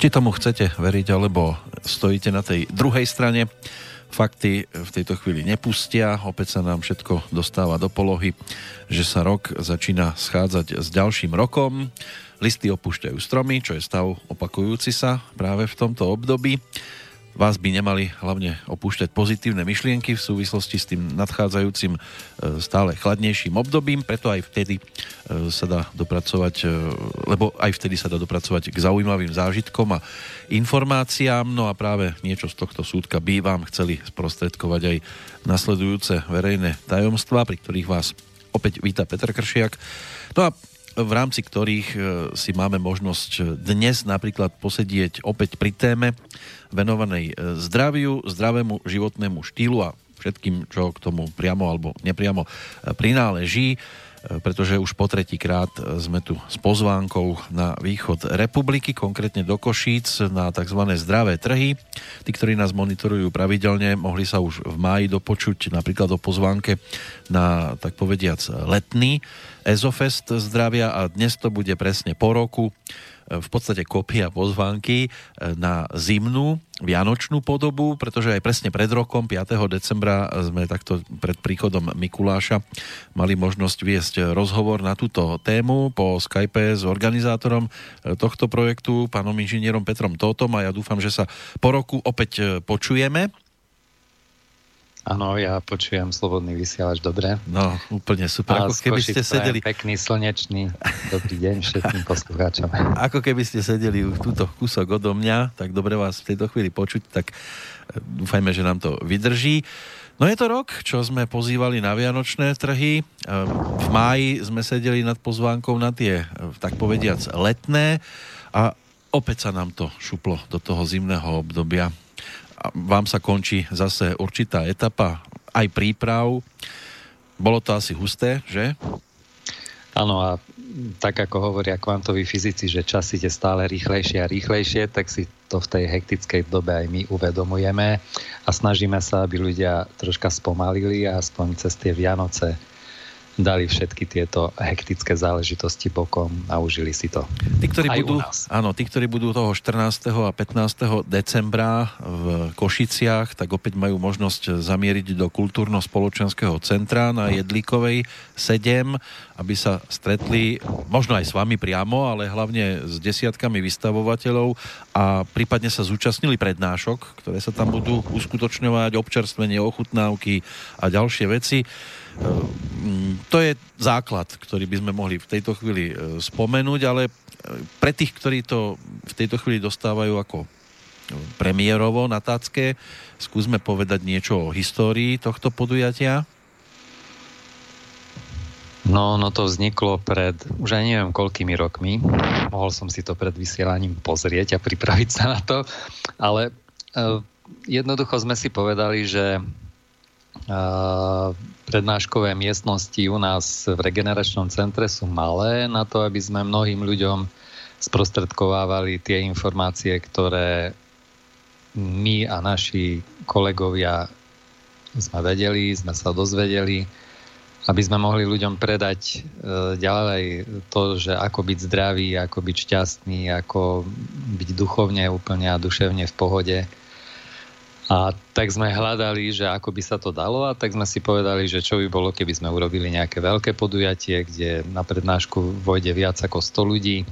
Či tomu chcete veriť, alebo stojíte na tej druhej strane, fakty v tejto chvíli nepustia, opäť sa nám všetko dostáva do polohy, že sa rok začína schádzať s ďalším rokom, listy opúšťajú stromy, čo je stav opakujúci sa práve v tomto období vás by nemali hlavne opúšťať pozitívne myšlienky v súvislosti s tým nadchádzajúcim e, stále chladnejším obdobím, preto aj vtedy e, sa dá dopracovať, e, lebo aj vtedy sa dá dopracovať k zaujímavým zážitkom a informáciám, no a práve niečo z tohto súdka by vám chceli sprostredkovať aj nasledujúce verejné tajomstvá, pri ktorých vás opäť víta Petr Kršiak. No a v rámci ktorých si máme možnosť dnes napríklad posedieť opäť pri téme, venovanej e, zdraviu, zdravému životnému štýlu a všetkým, čo k tomu priamo alebo nepriamo e, prináleží. e, pretože už po tretíkrát sme tu s pozvánkou na východ republiky, konkrétne do Košíc na tzv. zdravé trhy. Tí, ktorí nás monitorujú pravidelne, mohli sa už v máji dopočuť napríklad o pozvánke na, tak povediac, letný Ezofest zdravia a dnes to bude presne po roku v podstate kopia pozvánky e, na zimnú vianočnú podobu, pretože aj presne pred rokom, 5. decembra, sme takto pred príchodom Mikuláša mali možnosť viesť rozhovor na túto tému po Skype s organizátorom e, tohto projektu, pánom inžinierom Petrom Tótom a ja dúfam, že sa po roku opäť e, počujeme Áno, ja počujem slobodný vysielač dobre. No, úplne super. Ako keby ste sedeli... Pekný, slnečný, dobrý deň všetkým poslucháčom. Ako keby ste sedeli túto kúsok odo mňa, tak dobre vás v tejto chvíli počuť, tak e, dúfajme, že nám to vydrží. No je to rok, čo sme pozývali na Vianočné trhy. E, v máji sme sedeli nad pozvánkou na tie, e, tak povediac, letné a opäť sa nám to šuplo do toho zimného obdobia vám sa končí zase určitá etapa aj príprav. Bolo to asi husté, že? Áno a tak ako hovoria kvantoví fyzici, že čas ide stále rýchlejšie a rýchlejšie, tak si to v tej hektickej dobe aj my uvedomujeme a snažíme sa, aby ľudia troška spomalili a aspoň cez tie Vianoce dali všetky tieto hektické záležitosti bokom a užili si to. Tí, ktorí Aj budú, áno, tí, ktorí budú toho 14. a 15. decembra v Košiciach, tak opäť majú možnosť zamieriť do kultúrno-spoločenského centra na Jedlíkovej 7, aby sa stretli možno aj s vami priamo, ale hlavne s desiatkami vystavovateľov a prípadne sa zúčastnili prednášok, ktoré sa tam budú uskutočňovať, občerstvenie, ochutnávky a ďalšie veci. To je základ, ktorý by sme mohli v tejto chvíli e, spomenúť, ale e, pre tých, ktorí to v tejto chvíli dostávajú ako e, premiérovo na tácke, skúsme povedať niečo o histórii tohto podujatia. No, no to vzniklo pred, už aj neviem koľkými rokmi. Mohol som si to pred vysielaním pozrieť a pripraviť sa na to, ale e, jednoducho sme si povedali, že prednáškové miestnosti u nás v regeneračnom centre sú malé na to, aby sme mnohým ľuďom sprostredkovávali tie informácie, ktoré my a naši kolegovia sme vedeli, sme sa dozvedeli, aby sme mohli ľuďom predať e, ďalej to, že ako byť zdravý, ako byť šťastný, ako byť duchovne úplne a duševne v pohode a tak sme hľadali, že ako by sa to dalo a tak sme si povedali, že čo by bolo, keby sme urobili nejaké veľké podujatie, kde na prednášku vojde viac ako 100 ľudí.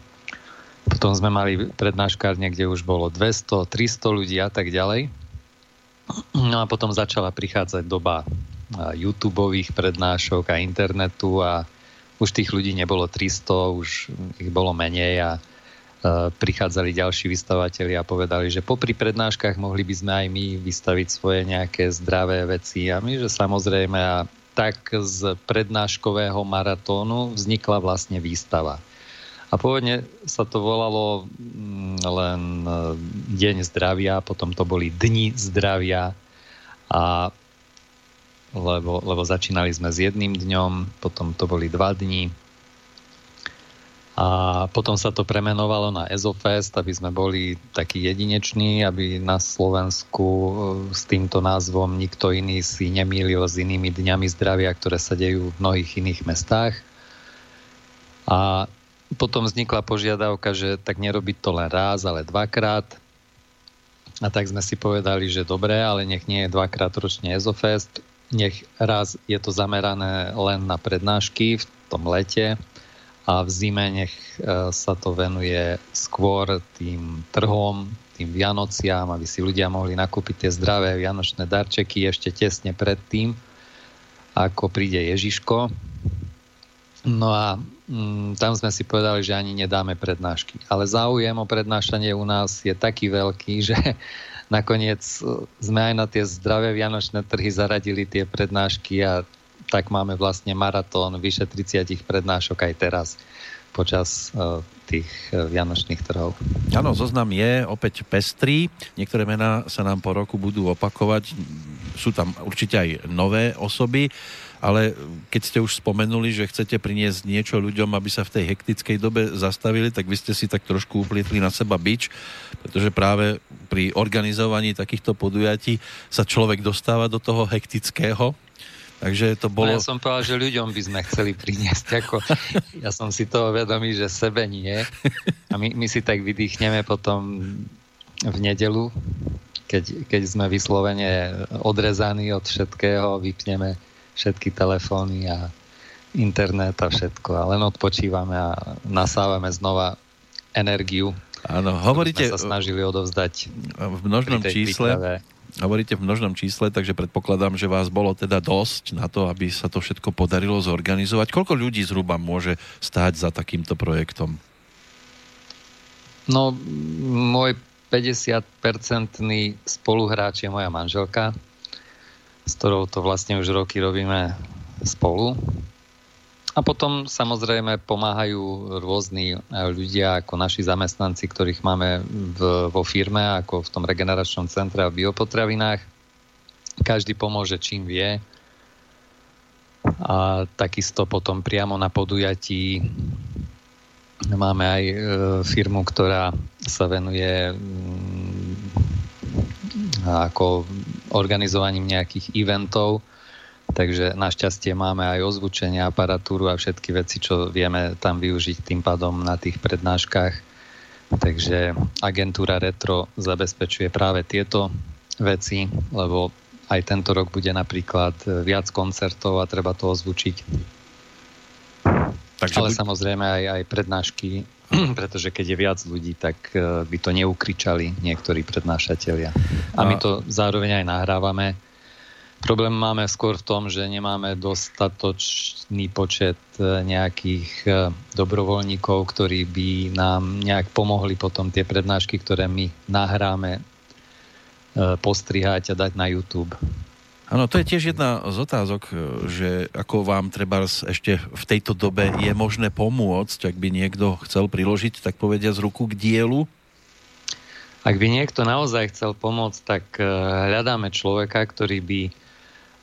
Potom sme mali prednáškárne, kde už bolo 200, 300 ľudí a tak ďalej. No a potom začala prichádzať doba YouTube prednášok a internetu a už tých ľudí nebolo 300, už ich bolo menej a prichádzali ďalší vystavateľi a povedali, že popri prednáškach mohli by sme aj my vystaviť svoje nejaké zdravé veci. A my, že samozrejme a tak z prednáškového maratónu vznikla vlastne výstava. A pôvodne sa to volalo mm, len e, Deň zdravia, potom to boli Dni zdravia. A lebo, lebo začínali sme s jedným dňom, potom to boli dva dni, a potom sa to premenovalo na Ezofest, aby sme boli takí jedineční, aby na Slovensku e, s týmto názvom nikto iný si nemýlil s inými dňami zdravia, ktoré sa dejú v mnohých iných mestách. A potom vznikla požiadavka, že tak nerobiť to len raz, ale dvakrát. A tak sme si povedali, že dobre, ale nech nie je dvakrát ročne Ezofest, nech raz je to zamerané len na prednášky v tom lete a v zime nech e, sa to venuje skôr tým trhom, tým Vianociam, aby si ľudia mohli nakúpiť tie zdravé vianočné darčeky ešte tesne pred tým, ako príde Ježiško. No a mm, tam sme si povedali, že ani nedáme prednášky. Ale záujem o prednášanie u nás je taký veľký, že nakoniec sme aj na tie zdravé vianočné trhy zaradili tie prednášky a tak máme vlastne maratón vyše 30 prednášok aj teraz počas uh, tých uh, vianočných trhov. Áno, zoznam je opäť pestrý. Niektoré mená sa nám po roku budú opakovať. Sú tam určite aj nové osoby ale keď ste už spomenuli, že chcete priniesť niečo ľuďom, aby sa v tej hektickej dobe zastavili, tak vy ste si tak trošku uplietli na seba bič, pretože práve pri organizovaní takýchto podujatí sa človek dostáva do toho hektického, Takže to bolo... No ja som povedal, že ľuďom by sme chceli priniesť. Ako, ja som si toho vedomý, že sebe nie. A my, my si tak vydýchneme potom v nedelu, keď, keď sme vyslovene odrezaní od všetkého, vypneme všetky telefóny a internet a všetko a len odpočívame a nasávame znova energiu. Áno, hovoríte... Sa snažili odovzdať v množnom čísle. Príprave. Hovoríte v množnom čísle, takže predpokladám, že vás bolo teda dosť na to, aby sa to všetko podarilo zorganizovať. Koľko ľudí zhruba môže stáť za takýmto projektom? No, môj 50-percentný spoluhráč je moja manželka, s ktorou to vlastne už roky robíme spolu. A potom samozrejme pomáhajú rôzni ľudia ako naši zamestnanci, ktorých máme v, vo firme, ako v tom regeneračnom centre a biopotravinách. Každý pomôže čím vie. A takisto potom priamo na podujatí máme aj e, firmu, ktorá sa venuje mm, ako organizovaním nejakých eventov, takže našťastie máme aj ozvučenie, aparatúru a všetky veci, čo vieme tam využiť tým pádom na tých prednáškach. Takže agentúra Retro zabezpečuje práve tieto veci, lebo aj tento rok bude napríklad viac koncertov a treba to ozvučiť. Takže Ale buď... samozrejme aj, aj prednášky pretože keď je viac ľudí, tak e, by to neukričali niektorí prednášatelia. A my to zároveň aj nahrávame. Problém máme skôr v tom, že nemáme dostatočný počet e, nejakých e, dobrovoľníkov, ktorí by nám nejak pomohli potom tie prednášky, ktoré my nahráme, postrihať a dať na YouTube. Áno, to je tiež jedna z otázok, e, že ako vám treba ešte v tejto dobe je možné pomôcť, ak by niekto chcel priložiť, tak povedia z ruku k dielu? Ak by niekto naozaj chcel pomôcť, tak e, hľadáme človeka, ktorý by e,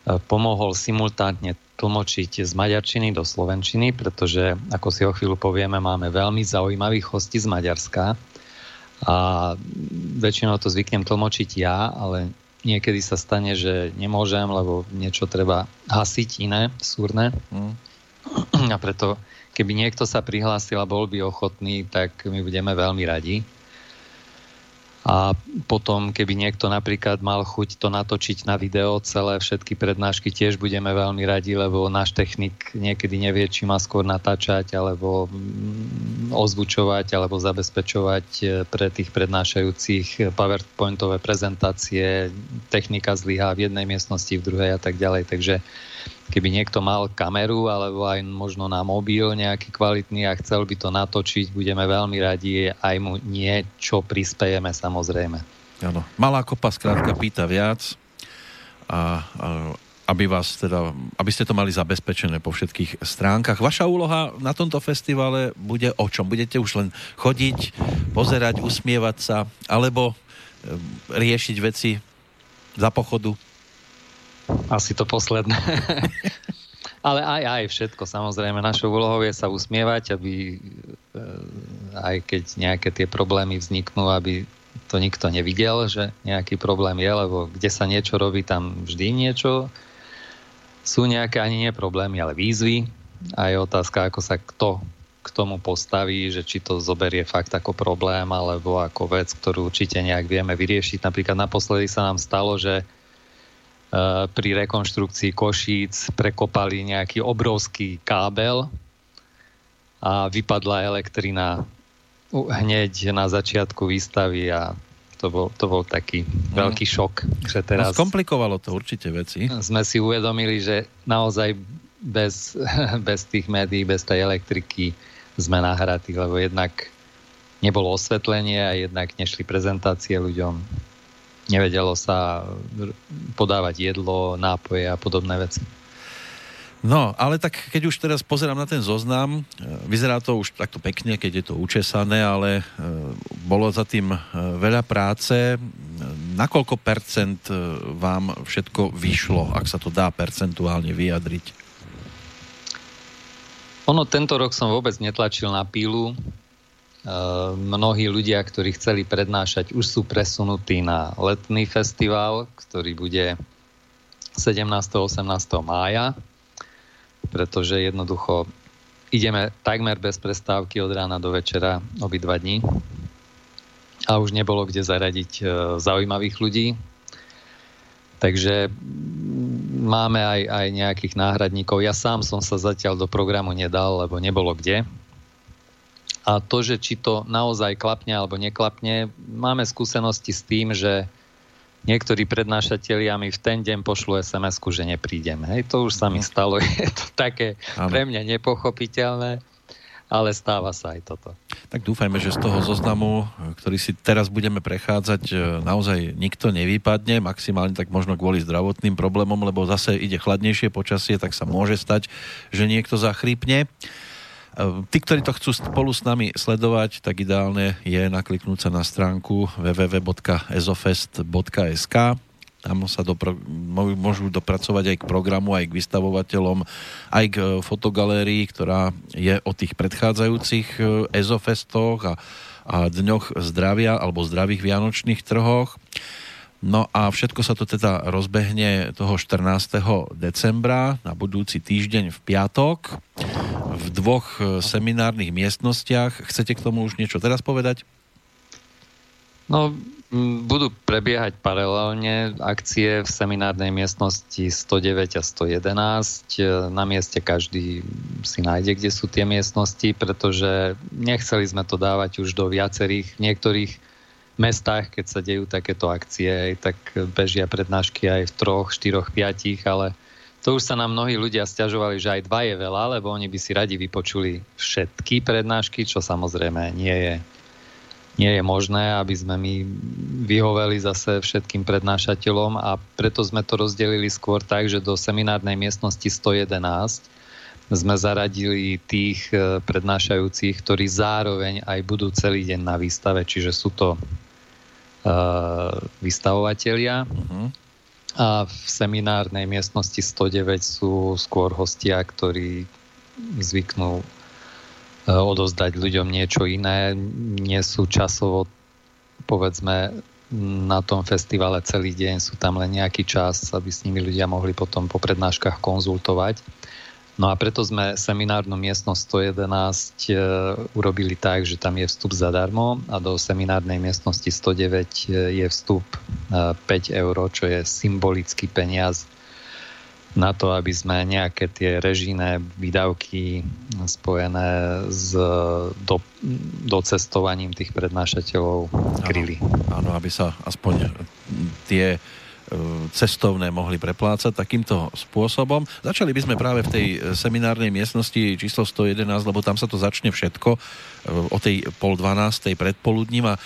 pomohol simultánne tlmočiť z maďarčiny do slovenčiny, pretože, ako si o chvíľu povieme, máme veľmi zaujímavých hostí z Maďarska a väčšinou to zvyknem tlmočiť ja, ale niekedy sa stane, že nemôžem, lebo niečo treba hasiť iné, súrne. Mm. A preto, keby niekto sa prihlásil a bol by ochotný, tak my budeme veľmi radi. A potom, keby niekto napríklad mal chuť to natočiť na video, celé všetky prednášky tiež budeme veľmi radi, lebo náš technik niekedy nevie, či má skôr natáčať, alebo mm, ozvučovať, alebo zabezpečovať e, pre tých prednášajúcich PowerPointové prezentácie. Technika zlyhá v jednej miestnosti, v druhej a tak ďalej. Takže keby niekto mal kameru alebo aj možno na mobil nejaký kvalitný a chcel by to natočiť, budeme veľmi radi, aj mu niečo prispejeme samozrejme. Áno. Malá kopa skrátka pýta viac a, a aby, vás teda, aby ste to mali zabezpečené po všetkých stránkach. Vaša úloha na tomto festivale bude o čom? Budete už len chodiť, pozerať, usmievať sa, alebo e, riešiť veci za pochodu? Asi to posledné. Ale aj, aj všetko, samozrejme. Našou úlohou je sa usmievať, aby e, aj keď nejaké tie problémy vzniknú, aby to nikto nevidel, že nejaký problém je, lebo kde sa niečo robí, tam vždy niečo. Sú nejaké ani nie problémy, ale výzvy. A je otázka, ako sa kto k tomu postaví, že či to zoberie fakt ako problém alebo ako vec, ktorú určite nejak vieme vyriešiť. Napríklad naposledy sa nám stalo, že pri rekonštrukcii Košíc prekopali nejaký obrovský kábel a vypadla elektrina hneď na začiatku výstavy a to bol, to bol taký veľký šok. Že no, teraz no, skomplikovalo to určite veci. Sme si uvedomili, že naozaj bez, bez tých médií, bez tej elektriky sme nahratí, lebo jednak nebolo osvetlenie a jednak nešli prezentácie ľuďom. Nevedelo sa podávať jedlo, nápoje a podobné veci. No, ale tak keď už teraz pozerám na ten zoznam, e, vyzerá to už takto pekne, keď je to učesané, ale e, bolo za tým e, veľa práce. Na koľko percent vám všetko vyšlo, ak sa to dá percentuálne vyjadriť? Ono tento rok som vôbec netlačil na pílu. Mnohí ľudia, ktorí chceli prednášať, už sú presunutí na letný festival, ktorý bude 17. 18. mája, pretože jednoducho ideme takmer bez prestávky od rána do večera obidva dní a už nebolo kde zaradiť e, zaujímavých ľudí. Takže máme aj, aj nejakých náhradníkov. Ja sám som sa zatiaľ do programu nedal, lebo nebolo kde. A to, že či to naozaj klapne alebo neklapne, máme skúsenosti s tým, že niektorí prednášatelia mi v ten deň pošlu sms že neprídem. Hej, to už sa mi mhm. stalo. Je to také ano. pre mňa nepochopiteľné ale stáva sa aj toto. Tak dúfajme, že z toho zoznamu, ktorý si teraz budeme prechádzať, e, naozaj nikto nevypadne, maximálne tak možno kvôli zdravotným problémom, lebo zase ide chladnejšie počasie, tak sa môže stať, že niekto zachrípne. Tí, ktorí to chcú spolu s nami sledovať, tak ideálne je nakliknúť sa na stránku www.ezofest.sk tam sa dopro- môžu dopracovať aj k programu, aj k vystavovateľom, aj k e, fotogalérii, ktorá je o tých predchádzajúcich e, ezofestoch a, a dňoch zdravia alebo zdravých vianočných trhoch. No a všetko sa to teda rozbehne toho 14. decembra na budúci týždeň v piatok v dvoch e, seminárnych miestnostiach. Chcete k tomu už niečo teraz povedať? No, budú prebiehať paralelne akcie v seminárnej miestnosti 109 a 111. Na mieste každý si nájde, kde sú tie miestnosti, pretože nechceli sme to dávať už do viacerých, niektorých mestách, keď sa dejú takéto akcie, tak bežia prednášky aj v troch, štyroch, piatich, ale to už sa nám mnohí ľudia stiažovali, že aj dva je veľa, lebo oni by si radi vypočuli všetky prednášky, čo samozrejme nie je nie je možné, aby sme my vyhoveli zase všetkým prednášateľom a preto sme to rozdelili skôr tak, že do seminárnej miestnosti 111 sme zaradili tých e, prednášajúcich, ktorí zároveň aj budú celý deň na výstave, čiže sú to uh, vystavovatelia. Uh-huh. A v seminárnej miestnosti 109 sú skôr hostia, ktorí zvyknú Eh, odozdať ľuďom niečo iné. Nie sú časovo, povedzme, na tom festivale celý deň, sú tam len nejaký čas, aby s nimi ľudia mohli potom po prednáškach konzultovať. No a preto sme seminárnu miestnosť 111 e, urobili tak, že tam je vstup zadarmo a do seminárnej miestnosti 109 eh, je vstup e, 5 eur, čo je symbolický peniaz na to, aby sme nejaké tie režijné výdavky spojené s do, docestovaním tých prednášateľov kryli. Áno, áno, aby sa aspoň tie E, cestovné mohli preplácať takýmto spôsobom. Začali by sme práve v tej seminárnej miestnosti číslo 111, lebo tam sa to začne všetko e, o tej pol dvanástej predpoludním a e,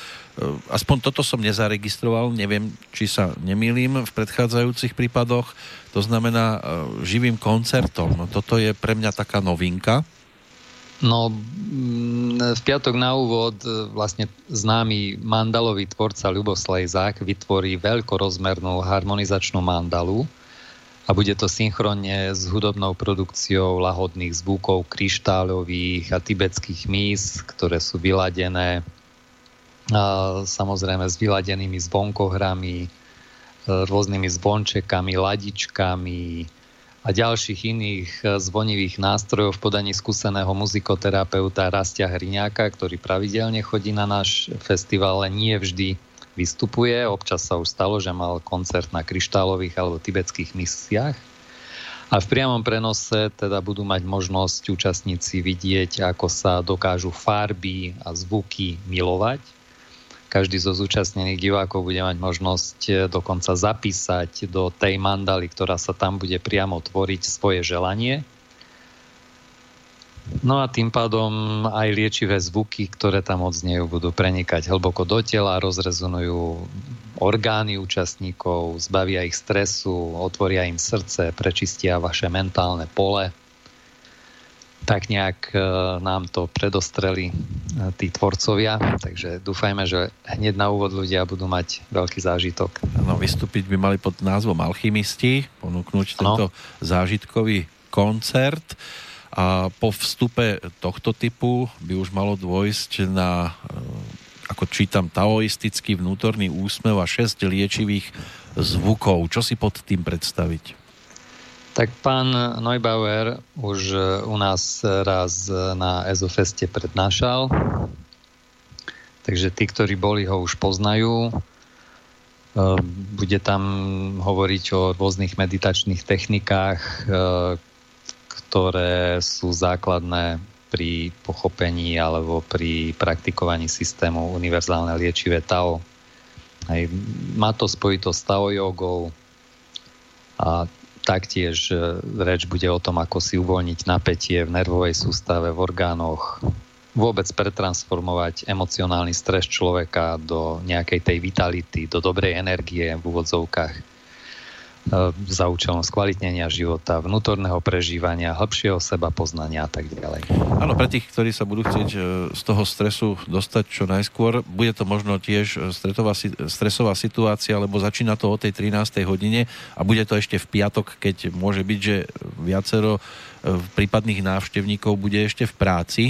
aspoň toto som nezaregistroval, neviem, či sa nemýlim v predchádzajúcich prípadoch, to znamená živým koncertom. No, toto je pre mňa taká novinka. No, mm, v piatok na úvod e, vlastne známy mandalový tvorca Ľubo Slejzák vytvorí veľkorozmernú harmonizačnú mandalu a bude to synchronne s hudobnou produkciou lahodných zvukov kryštáľových a tibetských mís, ktoré sú vyladené samozrejme s vyladenými zvonkohrami, e, rôznymi zvončekami, ladičkami, a ďalších iných e, zvonivých nástrojov v podaní skúseného muzikoterapeuta Rastia Hriňáka, ktorý pravidelne chodí na náš festival, ale nie vždy vystupuje. Občas sa už stalo, že mal koncert na kryštálových alebo tibetských misiách. A v priamom prenose teda budú mať možnosť účastníci vidieť, ako sa dokážu farby a zvuky milovať každý zo zúčastnených divákov bude mať možnosť e, dokonca zapísať do tej mandaly, ktorá sa tam bude priamo tvoriť svoje želanie. No a tým pádom aj liečivé zvuky, ktoré tam odznejú, budú prenikať hlboko do tela, rozrezonujú orgány účastníkov, zbavia ich stresu, otvoria im srdce, prečistia vaše mentálne pole tak nejak e, nám to predostreli e, tí tvorcovia, takže dúfajme, že hneď na úvod ľudia budú mať veľký zážitok. No, vystúpiť by mali pod názvom Alchymisti, ponúknuť tento no. zážitkový koncert a po vstupe tohto typu by už malo dôjsť na, e, ako čítam, taoistický vnútorný úsmev a šesť liečivých zvukov. Čo si pod tým predstaviť? Tak pán Neubauer už e, u nás raz na Ezofeste prednášal, takže tí, ktorí boli, ho už poznajú. E, bude tam hovoriť o rôznych meditačných technikách, e, ktoré sú základné pri pochopení alebo pri praktikovaní systému univerzálne liečivé Tao. Aj má to spojitosť s Tao jogou a Taktiež e, reč bude o tom, ako si uvoľniť napätie v nervovej sústave, v orgánoch, vôbec pretransformovať emocionálny stres človeka do nejakej tej vitality, do dobrej energie v úvodzovkách za účelom skvalitnenia života, vnútorného prežívania, hĺbšieho seba poznania a tak ďalej. Áno, pre tých, ktorí sa budú chcieť e, z toho stresu dostať čo najskôr, bude to možno tiež e, stretová, stresová situácia, lebo začína to o tej 13. hodine a bude to ešte v piatok, keď môže byť, že viacero prípadných návštevníkov bude ešte v práci.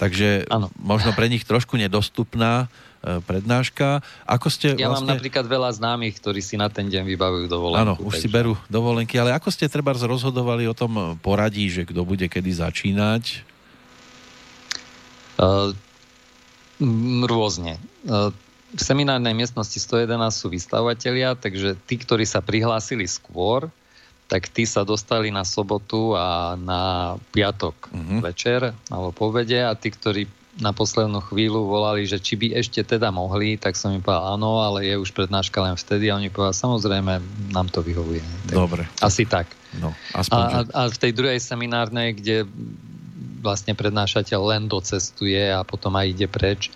Takže ano. možno pre nich trošku nedostupná E, prednáška. Ako ste ja vlastne... mám napríklad veľa známych, ktorí si na ten deň vybavujú dovolenku. Áno, už takže... si berú dovolenky, ale ako ste treba rozhodovali o tom poradí, že kto bude kedy začínať? Uh, rôzne. Uh, v seminárnej miestnosti 111 sú vystavovateľia, takže tí, ktorí sa prihlásili skôr, tak tí sa dostali na sobotu a na piatok uh-huh. večer alebo povede a tí, ktorí na poslednú chvíľu volali, že či by ešte teda mohli, tak som im povedal áno, ale je už prednáška len vtedy a oni povedali, samozrejme, nám to vyhovuje. Tak, Dobre. Asi tak. No, aspoň, a, a, a v tej druhej seminárnej, kde vlastne prednášateľ len docestuje a potom aj ide preč,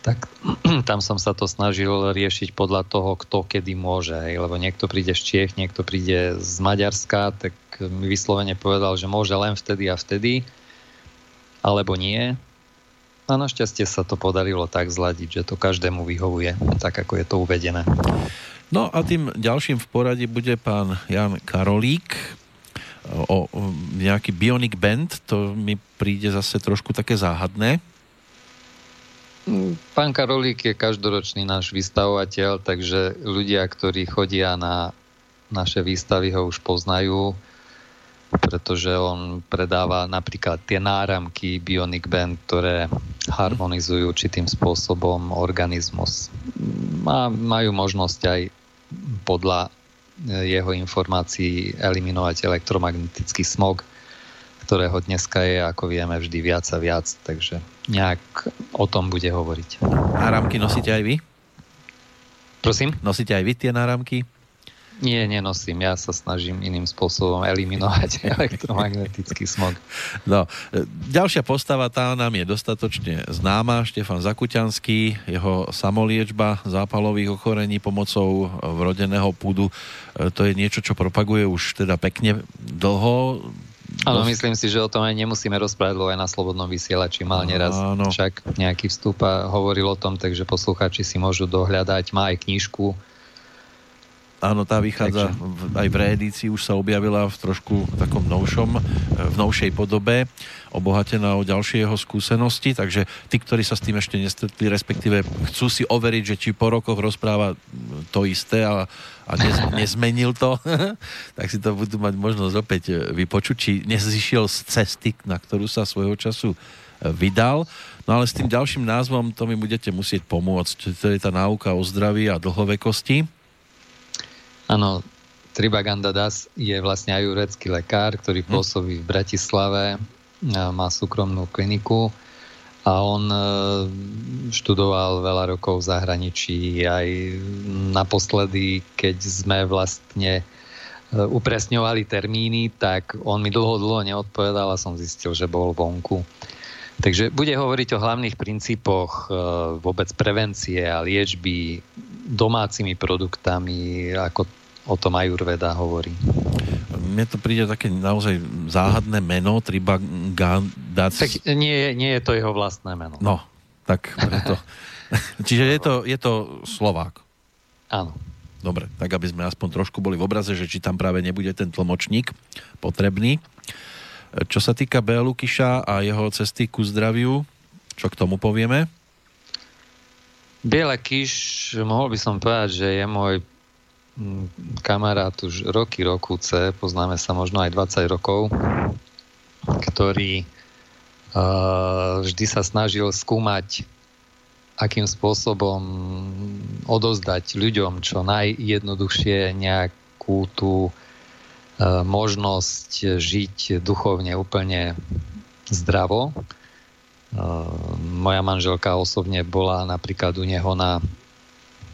tak tam som sa to snažil riešiť podľa toho, kto kedy môže. Lebo niekto príde z Čiech, niekto príde z Maďarska, tak mi vyslovene povedal, že môže len vtedy a vtedy, alebo nie. A našťastie sa to podarilo tak zladiť, že to každému vyhovuje, tak ako je to uvedené. No a tým ďalším v poradí bude pán Jan Karolík o, o nejaký Bionic Band, to mi príde zase trošku také záhadné. Pán Karolík je každoročný náš vystavovateľ, takže ľudia, ktorí chodia na naše výstavy, ho už poznajú pretože on predáva napríklad tie náramky Bionic Band, ktoré harmonizujú určitým spôsobom organizmus. Má, majú možnosť aj podľa jeho informácií eliminovať elektromagnetický smog, ktorého dneska je, ako vieme, vždy viac a viac, takže nejak o tom bude hovoriť. Náramky nosíte aj vy? Prosím? Nosíte aj vy tie náramky? Nie, nenosím. Ja sa snažím iným spôsobom eliminovať elektromagnetický smog. No, ďalšia postava, tá nám je dostatočne známa. Štefan Zakuťanský, jeho samoliečba zápalových ochorení pomocou vrodeného púdu. E, to je niečo, čo propaguje už teda pekne dlho. Áno, myslím si, že o tom aj nemusíme rozprávať, lebo aj na Slobodnom vysielači mal neraz Áno. však nejaký vstup a hovoril o tom, takže poslucháči si môžu dohľadať. Má aj knižku Áno, tá vychádza v, aj v reedícii, už sa objavila v trošku takom novšom, v novšej podobe, obohatená o ďalšie jeho skúsenosti, takže tí, ktorí sa s tým ešte nestretli, respektíve chcú si overiť, že či po rokoch rozpráva to isté a, a nez, nezmenil to, tak si to budú mať možnosť opäť vypočuť, či nezišiel z cesty, na ktorú sa svojho času vydal. No ale s tým ďalším názvom to mi budete musieť pomôcť. To je tá náuka o zdraví a dlhovekosti. Áno, Tribaganda Das je vlastne ajurvedský lekár, ktorý hm. pôsobí v Bratislave, má súkromnú kliniku a on e, študoval veľa rokov v zahraničí aj naposledy, keď sme vlastne e, upresňovali termíny, tak on mi dlho, dlho neodpovedal a som zistil, že bol vonku. Takže bude hovoriť o hlavných princípoch e, vôbec prevencie a liečby domácimi produktami, ako o tom Ayurveda hovorí. Mne to príde také naozaj záhadné meno, Tribagandac. Tak nie, nie je to jeho vlastné meno. No, tak preto. Čiže je to, je to Slovák. Áno. Dobre, tak aby sme aspoň trošku boli v obraze, že či tam práve nebude ten tlmočník potrebný. Čo sa týka B. Lukiša a jeho cesty ku zdraviu, čo k tomu povieme? Biele Kiš, mohol by som povedať, že je môj kamarát už roky, C, poznáme sa možno aj 20 rokov, ktorý uh, vždy sa snažil skúmať, akým spôsobom odozdať ľuďom čo najjednoduchšie nejakú tú uh, možnosť žiť duchovne úplne zdravo. Uh, moja manželka osobne bola napríklad u neho na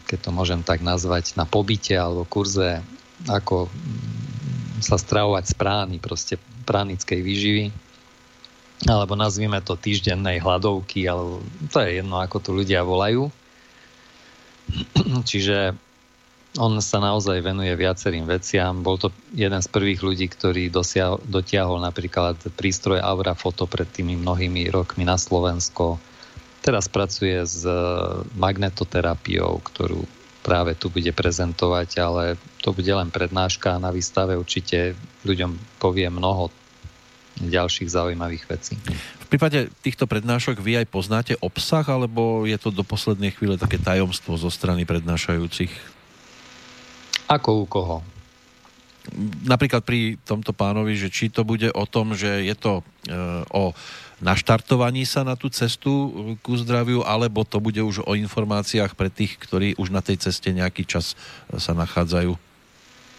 keď to môžem tak nazvať, na pobyte alebo kurze, ako sa stravovať z prány, proste pránickej výživy, alebo nazvime to týždennej hladovky, alebo to je jedno, ako tu ľudia volajú. Čiže on sa naozaj venuje viacerým veciam. Bol to jeden z prvých ľudí, ktorý dosiahol, dotiahol napríklad prístroj Aura Foto pred tými mnohými rokmi na Slovensko Teraz pracuje s eh, magnetoterapiou, ktorú práve tu bude prezentovať, ale to bude len prednáška a na výstave určite ľuďom povie mnoho ďalších zaujímavých vecí. V prípade týchto prednášok vy aj poznáte obsah, alebo je to do poslednej chvíle také tajomstvo zo strany prednášajúcich? Ako u koho? Napríklad pri tomto pánovi, že či to bude o tom, že je to e, o naštartovaní sa na tú cestu uh, ku zdraviu, alebo to bude už o informáciách pre tých, ktorí už na tej ceste nejaký čas uh, sa nachádzajú?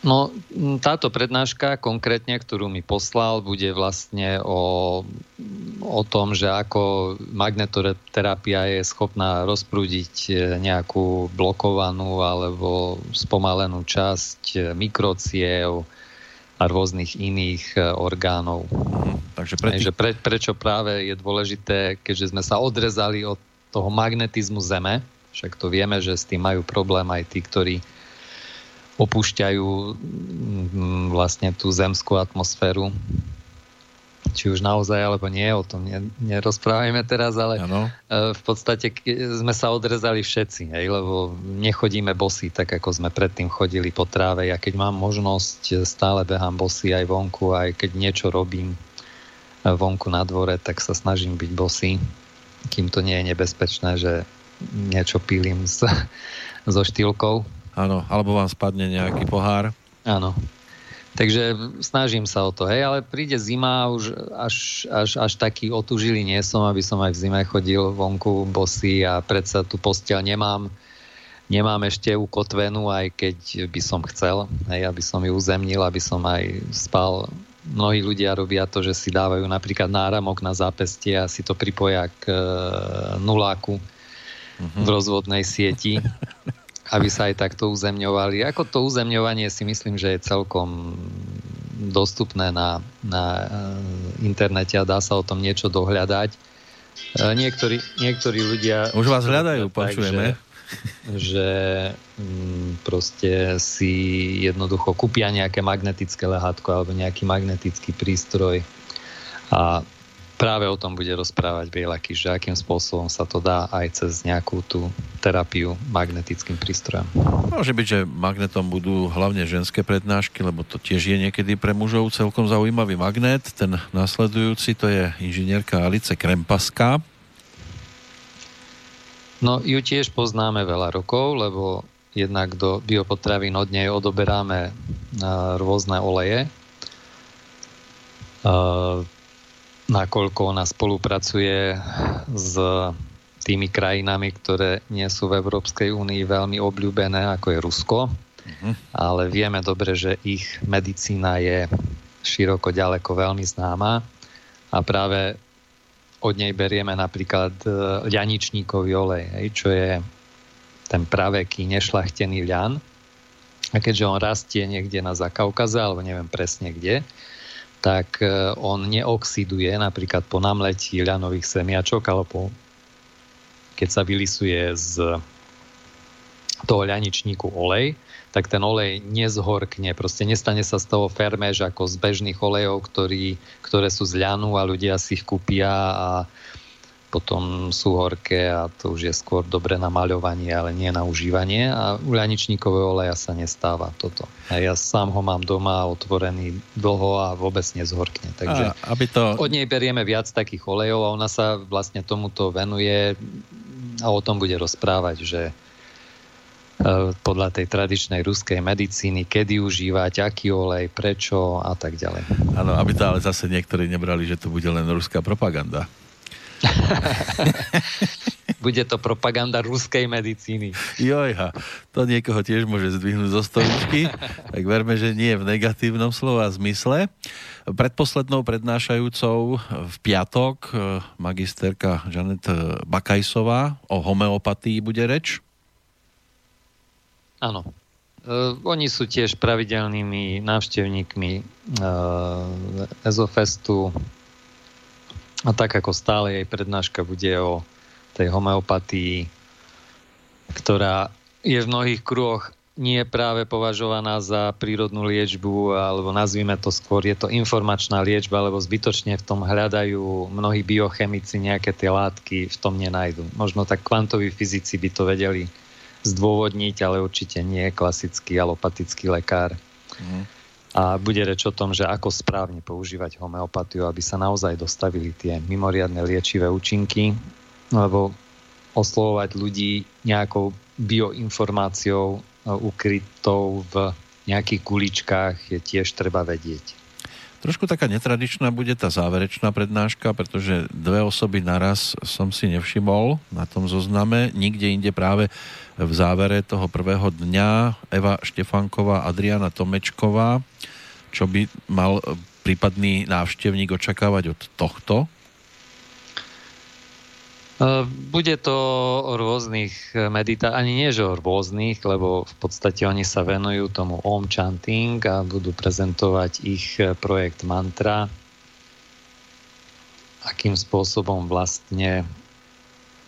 No, táto prednáška konkrétne, ktorú mi poslal, bude vlastne o, o tom, že ako magnetoterapia je schopná rozprúdiť e, nejakú blokovanú alebo spomalenú časť mikrociev, a rôznych iných e, orgánov. Mhm. Takže pre tých... pre, prečo práve je dôležité, keďže sme sa odrezali od toho magnetizmu Zeme, však to vieme, že s tým majú problém aj tí, ktorí opúšťajú vlastne tú zemskú atmosféru či už naozaj alebo nie, o tom nerozprávajme teraz, ale ano. E, v podstate sme sa odrezali všetci, hej, lebo nechodíme bosy tak, ako sme predtým chodili po tráve. Ja keď mám možnosť, stále behám bosy aj vonku, aj keď niečo robím e, vonku na dvore, tak sa snažím byť bosy, kým to nie je nebezpečné, že niečo pílim s, so štýlkou. Áno, alebo vám spadne nejaký pohár. Áno, Takže snažím sa o to, hej, ale príde zima, už až, až, až taký otužilý nie som, aby som aj v zime chodil vonku bosy a predsa tú postiaľ nemám, nemám ešte ukotvenú, aj keď by som chcel, hej, aby som ju uzemnil, aby som aj spal. Mnohí ľudia robia to, že si dávajú napríklad náramok na zápestie a si to pripoja k e, nuláku mm-hmm. v rozvodnej sieti aby sa aj takto uzemňovali. Ako to uzemňovanie si myslím, že je celkom dostupné na, na eh, internete a dá sa o tom niečo dohľadať. Eh, niektorí, niektorí ľudia... Už vás hľadajú, počujeme. Že, že mm, proste si jednoducho kúpia nejaké magnetické lehátko alebo nejaký magnetický prístroj a práve o tom bude rozprávať Bielaky, že akým spôsobom sa to dá aj cez nejakú tú terapiu magnetickým prístrojom. Môže byť, že magnetom budú hlavne ženské prednášky, lebo to tiež je niekedy pre mužov celkom zaujímavý magnet. Ten nasledujúci to je inžinierka Alice Krempaská. No ju tiež poznáme veľa rokov, lebo jednak do biopotravín od nej odoberáme rôzne oleje nakoľko ona spolupracuje s tými krajinami, ktoré nie sú v Európskej únii veľmi obľúbené, ako je Rusko. Uh-huh. Ale vieme dobre, že ich medicína je široko ďaleko veľmi známa a práve od nej berieme napríklad e, ľaničníkový olej, hej, čo je ten praveký nešlachtený ľan. A keďže on rastie niekde na Zakaukaze, alebo neviem presne kde, tak e, on neoxiduje napríklad po namletí ľanových semiačok alebo keď sa vylisuje z toho ľaničníku olej, tak ten olej nezhorkne, proste nestane sa z toho fermež ako z bežných olejov, ktorý, ktoré sú z ľanu a ľudia si ich kúpia a potom sú horké a to už je skôr dobre na maľovanie, ale nie na užívanie a u ľaničníkového oleja sa nestáva toto. A ja sám ho mám doma otvorený dlho a vôbec nezhorkne. Takže a, aby to... od nej berieme viac takých olejov a ona sa vlastne tomuto venuje a o tom bude rozprávať, že e, podľa tej tradičnej ruskej medicíny, kedy užívať, aký olej, prečo a tak ďalej. Áno, aby to ale zase niektorí nebrali, že to bude len ruská propaganda. Bude to propaganda ruskej medicíny. Jojha, to niekoho tiež môže zdvihnúť zo stoličky, tak verme, že nie v negatívnom slova zmysle. Predposlednou prednášajúcou v piatok eh, magisterka Žanet Bakajsová o homeopatii bude reč. Áno. Uh, oni sú tiež pravidelnými návštevníkmi uh, Ezofestu, a tak ako stále jej prednáška bude o tej homeopatii, ktorá je v mnohých kruhoch nie práve považovaná za prírodnú liečbu, alebo nazvime to skôr, je to informačná liečba, lebo zbytočne v tom hľadajú mnohí biochemici nejaké tie látky, v tom nenajdu. Možno tak kvantoví fyzici by to vedeli zdôvodniť, ale určite nie klasický alopatický lekár. Mm a bude reč o tom, že ako správne používať homeopatiu, aby sa naozaj dostavili tie mimoriadne liečivé účinky, lebo oslovovať ľudí nejakou bioinformáciou e, ukrytou v nejakých kuličkách je tiež treba vedieť. Trošku taká netradičná bude tá záverečná prednáška, pretože dve osoby naraz som si nevšimol na tom zozname. Nikde inde práve v závere toho prvého dňa Eva Štefanková, Adriana Tomečková čo by mal prípadný návštevník očakávať od tohto? E, bude to o rôznych e, meditá, ani nie, že o rôznych, lebo v podstate oni sa venujú tomu Om Chanting a budú prezentovať ich projekt Mantra, akým spôsobom vlastne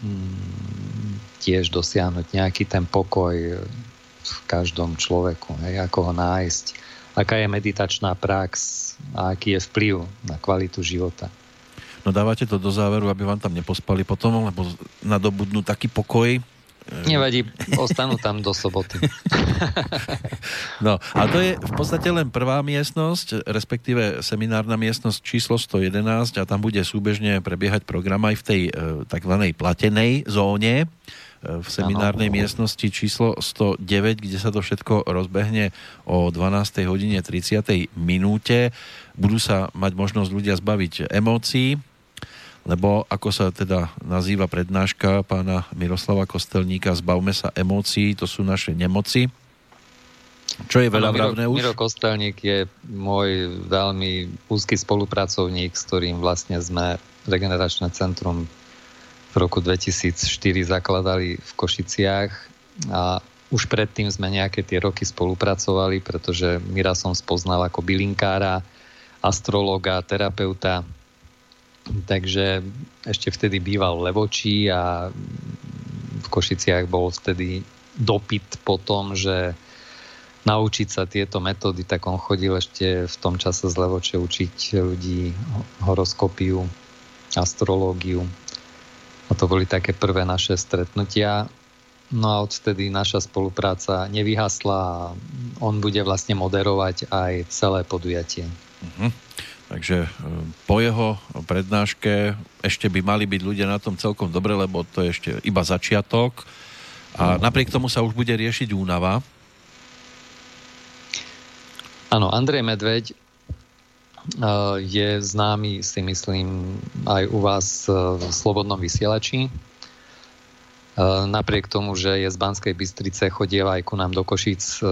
mm, tiež dosiahnuť nejaký ten pokoj v každom človeku, hej, ako ho nájsť aká je meditačná prax a aký je vplyv na kvalitu života. No dávate to do záveru, aby vám tam nepospali potom, lebo nadobudnú taký pokoj. Nevadí, ostanú tam do soboty. No, a to je v podstate len prvá miestnosť, respektíve seminárna miestnosť číslo 111 a tam bude súbežne prebiehať program aj v tej e, tzv. platenej zóne v seminárnej ano. miestnosti číslo 109, kde sa to všetko rozbehne o 12. hodine 30. minúte. Budú sa mať možnosť ľudia zbaviť emócií, lebo ako sa teda nazýva prednáška pána Miroslava Kostelníka, zbavme sa emócií, to sú naše nemoci. Čo je veľa vravné už? Miro Kostelník je môj veľmi úzky spolupracovník, s ktorým vlastne sme Regeneračné centrum v roku 2004 zakladali v Košiciach a už predtým sme nejaké tie roky spolupracovali, pretože Mira som spoznal ako bylinkára, astrologa, terapeuta, takže ešte vtedy býval v Levočí a v Košiciach bol vtedy dopyt po tom, že naučiť sa tieto metódy, tak on chodil ešte v tom čase z Levoče učiť ľudí horoskopiu astrológiu. A to boli také prvé naše stretnutia. No a odvtedy naša spolupráca nevyhasla a on bude vlastne moderovať aj celé podujatie. Uh-huh. Takže e, po jeho prednáške ešte by mali byť ľudia na tom celkom dobre, lebo to je ešte iba začiatok. A napriek tomu sa už bude riešiť únava. Áno, Andrej Medveď e, je známy, si myslím, aj u vás e, v Slobodnom vysielači. Napriek tomu, že je z Banskej Bystrice, chodieva aj ku nám do Košic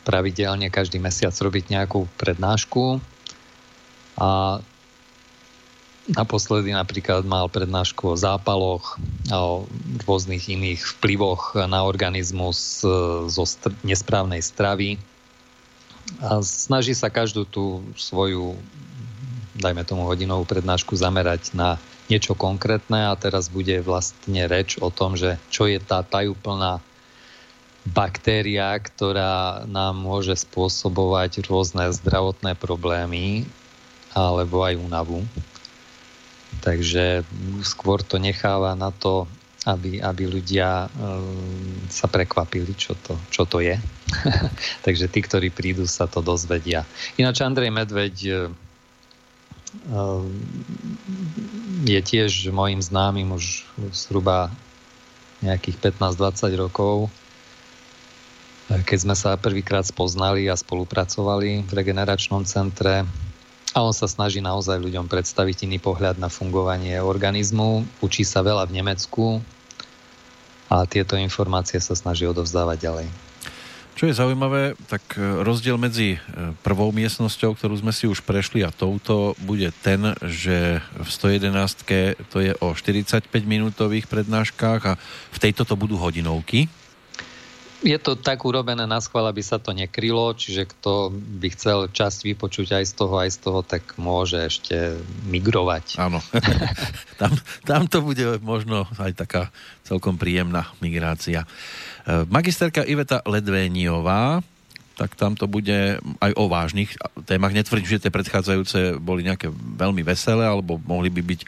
pravidelne každý mesiac robiť nejakú prednášku a naposledy napríklad mal prednášku o zápaloch a o rôznych iných vplyvoch na organizmus e, zo str- nesprávnej stravy. A snaží sa každú tú svoju dajme tomu hodinovú prednášku zamerať na niečo konkrétne a teraz bude vlastne reč o tom, že čo je tá tajúplná baktéria, ktorá nám môže spôsobovať rôzne zdravotné problémy alebo aj únavu. Takže skôr to necháva na to, aby, aby ľudia e, sa prekvapili, čo to, čo to je. Takže tí, ktorí prídu, sa to dozvedia. Ináč Andrej Medveď e, je tiež môjim známym už zhruba nejakých 15-20 rokov. Keď sme sa prvýkrát spoznali a spolupracovali v regeneračnom centre, a on sa snaží naozaj ľuďom predstaviť iný pohľad na fungovanie organizmu. Učí sa veľa v Nemecku a tieto informácie sa snaží odovzdávať ďalej. Čo je zaujímavé, tak e, rozdiel medzi e, prvou miestnosťou, ktorú sme si už prešli a touto bude ten, že v 111 to je o 45 minútových prednáškach a v tejto to budú hodinovky je to tak urobené na schvál, aby sa to nekrylo, čiže kto by chcel časť vypočuť aj z toho, aj z toho, tak môže ešte migrovať. Áno, tam, tam to bude možno aj taká celkom príjemná migrácia. E, magisterka Iveta Ledvéniová, tak tam to bude aj o vážnych témach. Netvrdím, že tie predchádzajúce boli nejaké veľmi veselé, alebo mohli by byť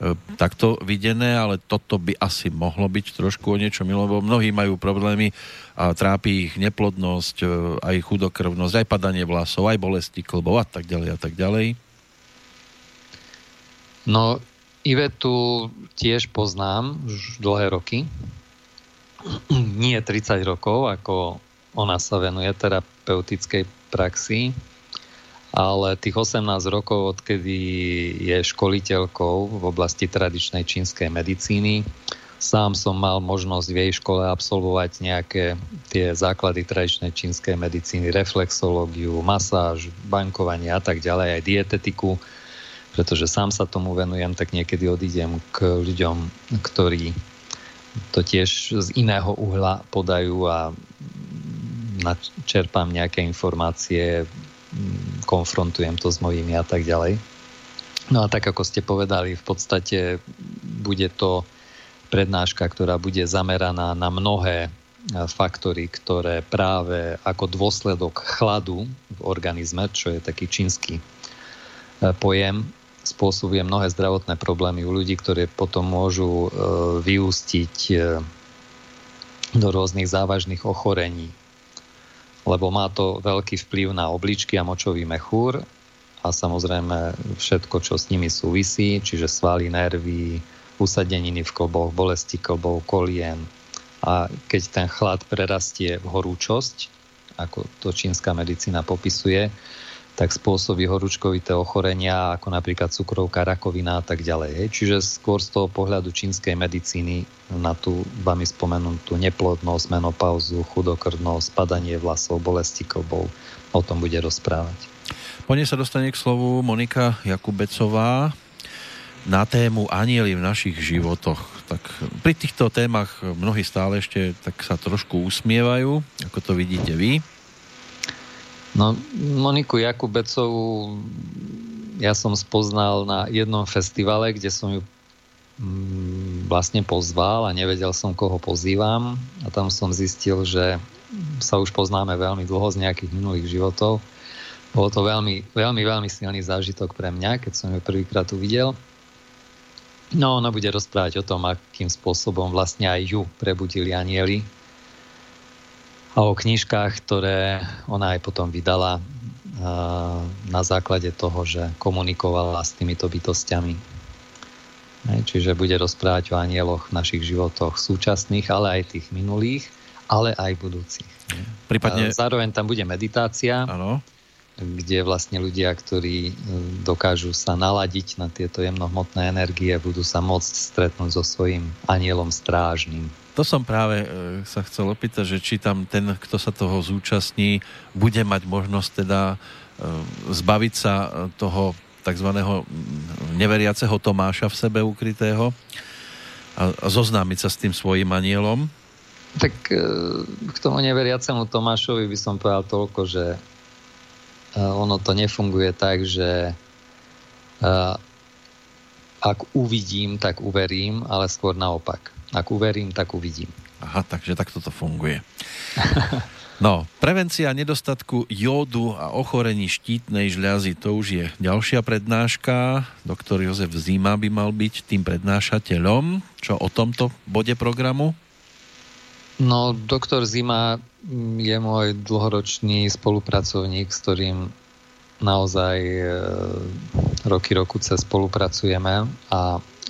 E, takto videné, ale toto by asi mohlo byť trošku o niečo milé, lebo mnohí majú problémy a trápi ich neplodnosť, e, aj chudokrvnosť, aj padanie vlasov, aj bolesti klbov a tak ďalej a tak ďalej. No, Ivetu tiež poznám už dlhé roky. Nie 30 rokov, ako ona sa venuje terapeutickej praxi ale tých 18 rokov, odkedy je školiteľkou v oblasti tradičnej čínskej medicíny, sám som mal možnosť v jej škole absolvovať nejaké tie základy tradičnej čínskej medicíny, reflexológiu, masáž, bankovanie a tak ďalej, aj dietetiku, pretože sám sa tomu venujem, tak niekedy odídem k ľuďom, ktorí to tiež z iného uhla podajú a načerpám nejaké informácie konfrontujem to s mojimi a tak ďalej. No a tak ako ste povedali, v podstate bude to prednáška, ktorá bude zameraná na mnohé e, faktory, ktoré práve ako dôsledok chladu v organizme, čo je taký čínsky e, pojem, spôsobuje mnohé zdravotné problémy u ľudí, ktoré potom môžu e, vyústiť do rôznych závažných ochorení lebo má to veľký vplyv na obličky a močový mechúr a samozrejme všetko, čo s nimi súvisí, čiže svaly, nervy, usadeniny v kolboch, bolesti kolbov, kolien. A keď ten chlad prerastie v horúčosť, ako to čínska medicína popisuje, tak spôsobí horúčkovité ochorenia, ako napríklad cukrovka, rakovina a tak ďalej. Čiže skôr z toho pohľadu čínskej medicíny na tú vami spomenutú neplodnosť, menopauzu, chudokrvnosť, spadanie vlasov, bolesti klbov. O tom bude rozprávať. Po nej sa dostane k slovu Monika Jakubecová na tému anieli v našich životoch. Tak pri týchto témach mnohí stále ešte tak sa trošku usmievajú, ako to vidíte vy. No, Moniku Jakubecovú ja som spoznal na jednom festivale, kde som ju mm, vlastne pozval a nevedel som, koho pozývam a tam som zistil, že sa už poznáme veľmi dlho z nejakých minulých životov. Bolo to veľmi, veľmi, veľmi silný zážitok pre mňa, keď som ju prvýkrát uvidel. No, ona bude rozprávať o tom, akým spôsobom vlastne aj ju prebudili anieli a o knižkách, ktoré ona aj potom vydala na základe toho, že komunikovala s týmito bytostiami. Čiže bude rozprávať o anieloch v našich životoch súčasných, ale aj tých minulých, ale aj budúcich. Prípadne... Zároveň tam bude meditácia. Ano kde vlastne ľudia, ktorí e, dokážu sa naladiť na tieto jemnohmotné energie, budú sa môcť stretnúť so svojím anielom strážnym. To som práve e, sa chcel opýtať, že či tam ten, kto sa toho zúčastní, bude mať možnosť teda e, zbaviť sa toho tzv. neveriaceho Tomáša v sebe ukrytého a zoznámiť sa s tým svojim anielom? Tak k tomu neveriacemu Tomášovi by som povedal toľko, že ono to nefunguje tak, že ak uvidím, tak uverím, ale skôr naopak. Ak uverím, tak uvidím. Aha, takže takto to funguje. No, prevencia nedostatku jódu a ochorení štítnej žľazy, to už je ďalšia prednáška. Doktor Jozef Zima by mal byť tým prednášateľom. Čo o tomto bode programu? No, doktor Zima je môj dlhoročný spolupracovník, s ktorým naozaj e, roky roku cez spolupracujeme a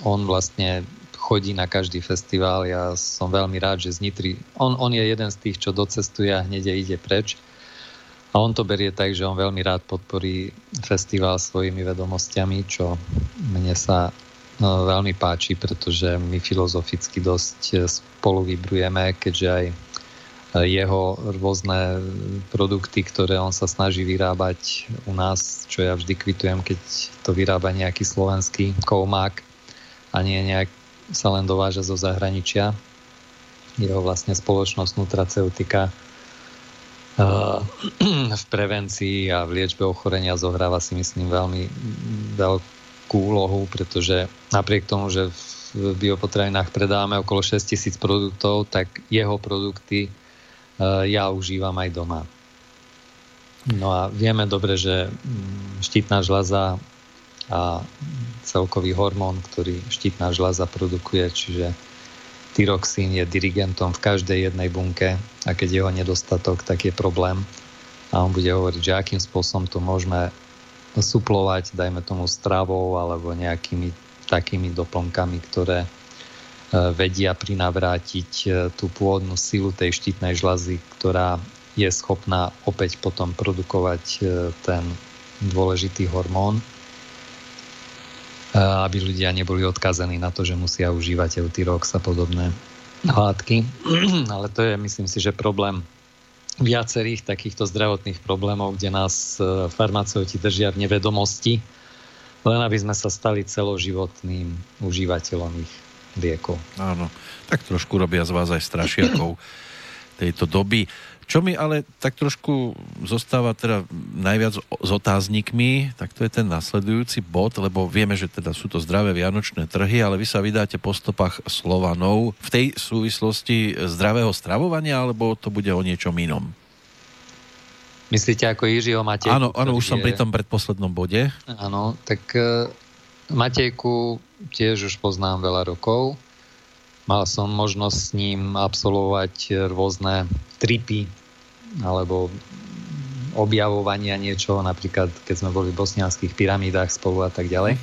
on vlastne chodí na každý festival. Ja som veľmi rád, že z Nitry... On, on je jeden z tých, čo docestuje a hneď ide preč. A on to berie tak, že on veľmi rád podporí festival svojimi vedomostiami, čo mne sa no, veľmi páči, pretože my filozoficky dosť spolu vybrujeme, keďže aj jeho rôzne produkty, ktoré on sa snaží vyrábať u nás, čo ja vždy kvitujem, keď to vyrába nejaký slovenský koumák a nie nejak sa len dováža zo zahraničia. Jeho vlastne spoločnosť nutraceutika v prevencii a v liečbe ochorenia zohráva si myslím veľmi veľkú úlohu, pretože napriek tomu, že v biopotravinách predávame okolo 6 tisíc produktov, tak jeho produkty Eh, ja užívam aj doma. No a vieme dobre, že mm, štítna žľaza a celkový hormón, ktorý štítna žľaza produkuje, čiže tyroxín je dirigentom v každej jednej bunke a keď je ho nedostatok, tak je problém. A on bude hovoriť, že akým spôsobom to môžeme suplovať, dajme tomu stravou alebo nejakými takými doplnkami, ktoré E, vedia prinavrátiť e, tú pôvodnú silu tej štítnej žľazy, ktorá je schopná opäť potom produkovať e, ten dôležitý hormón, aby ľudia neboli odkazení na to, že musia užívať eutyrox a podobné látky. Ale to je, myslím si, že problém viacerých takýchto zdravotných problémov, kde nás farmaceuti držia v nevedomosti, len aby sme sa stali celoživotným užívateľom ich liekov. Áno, tak trošku robia z vás aj strašiakov tejto doby. Čo mi ale tak trošku zostáva teda najviac s otáznikmi, tak to je ten nasledujúci bod, lebo vieme, že teda sú to zdravé vianočné trhy, ale vy sa vydáte po stopách Slovanov v tej súvislosti zdravého stravovania, alebo to bude o niečom inom? Myslíte ako Jiřího Matejku? Áno, áno, už je... som pri tom predposlednom bode. Áno, tak uh, Matejku tiež už poznám veľa rokov. Mal som možnosť s ním absolvovať rôzne tripy alebo objavovania niečo, napríklad keď sme boli v bosnianských pyramídach spolu a tak ďalej.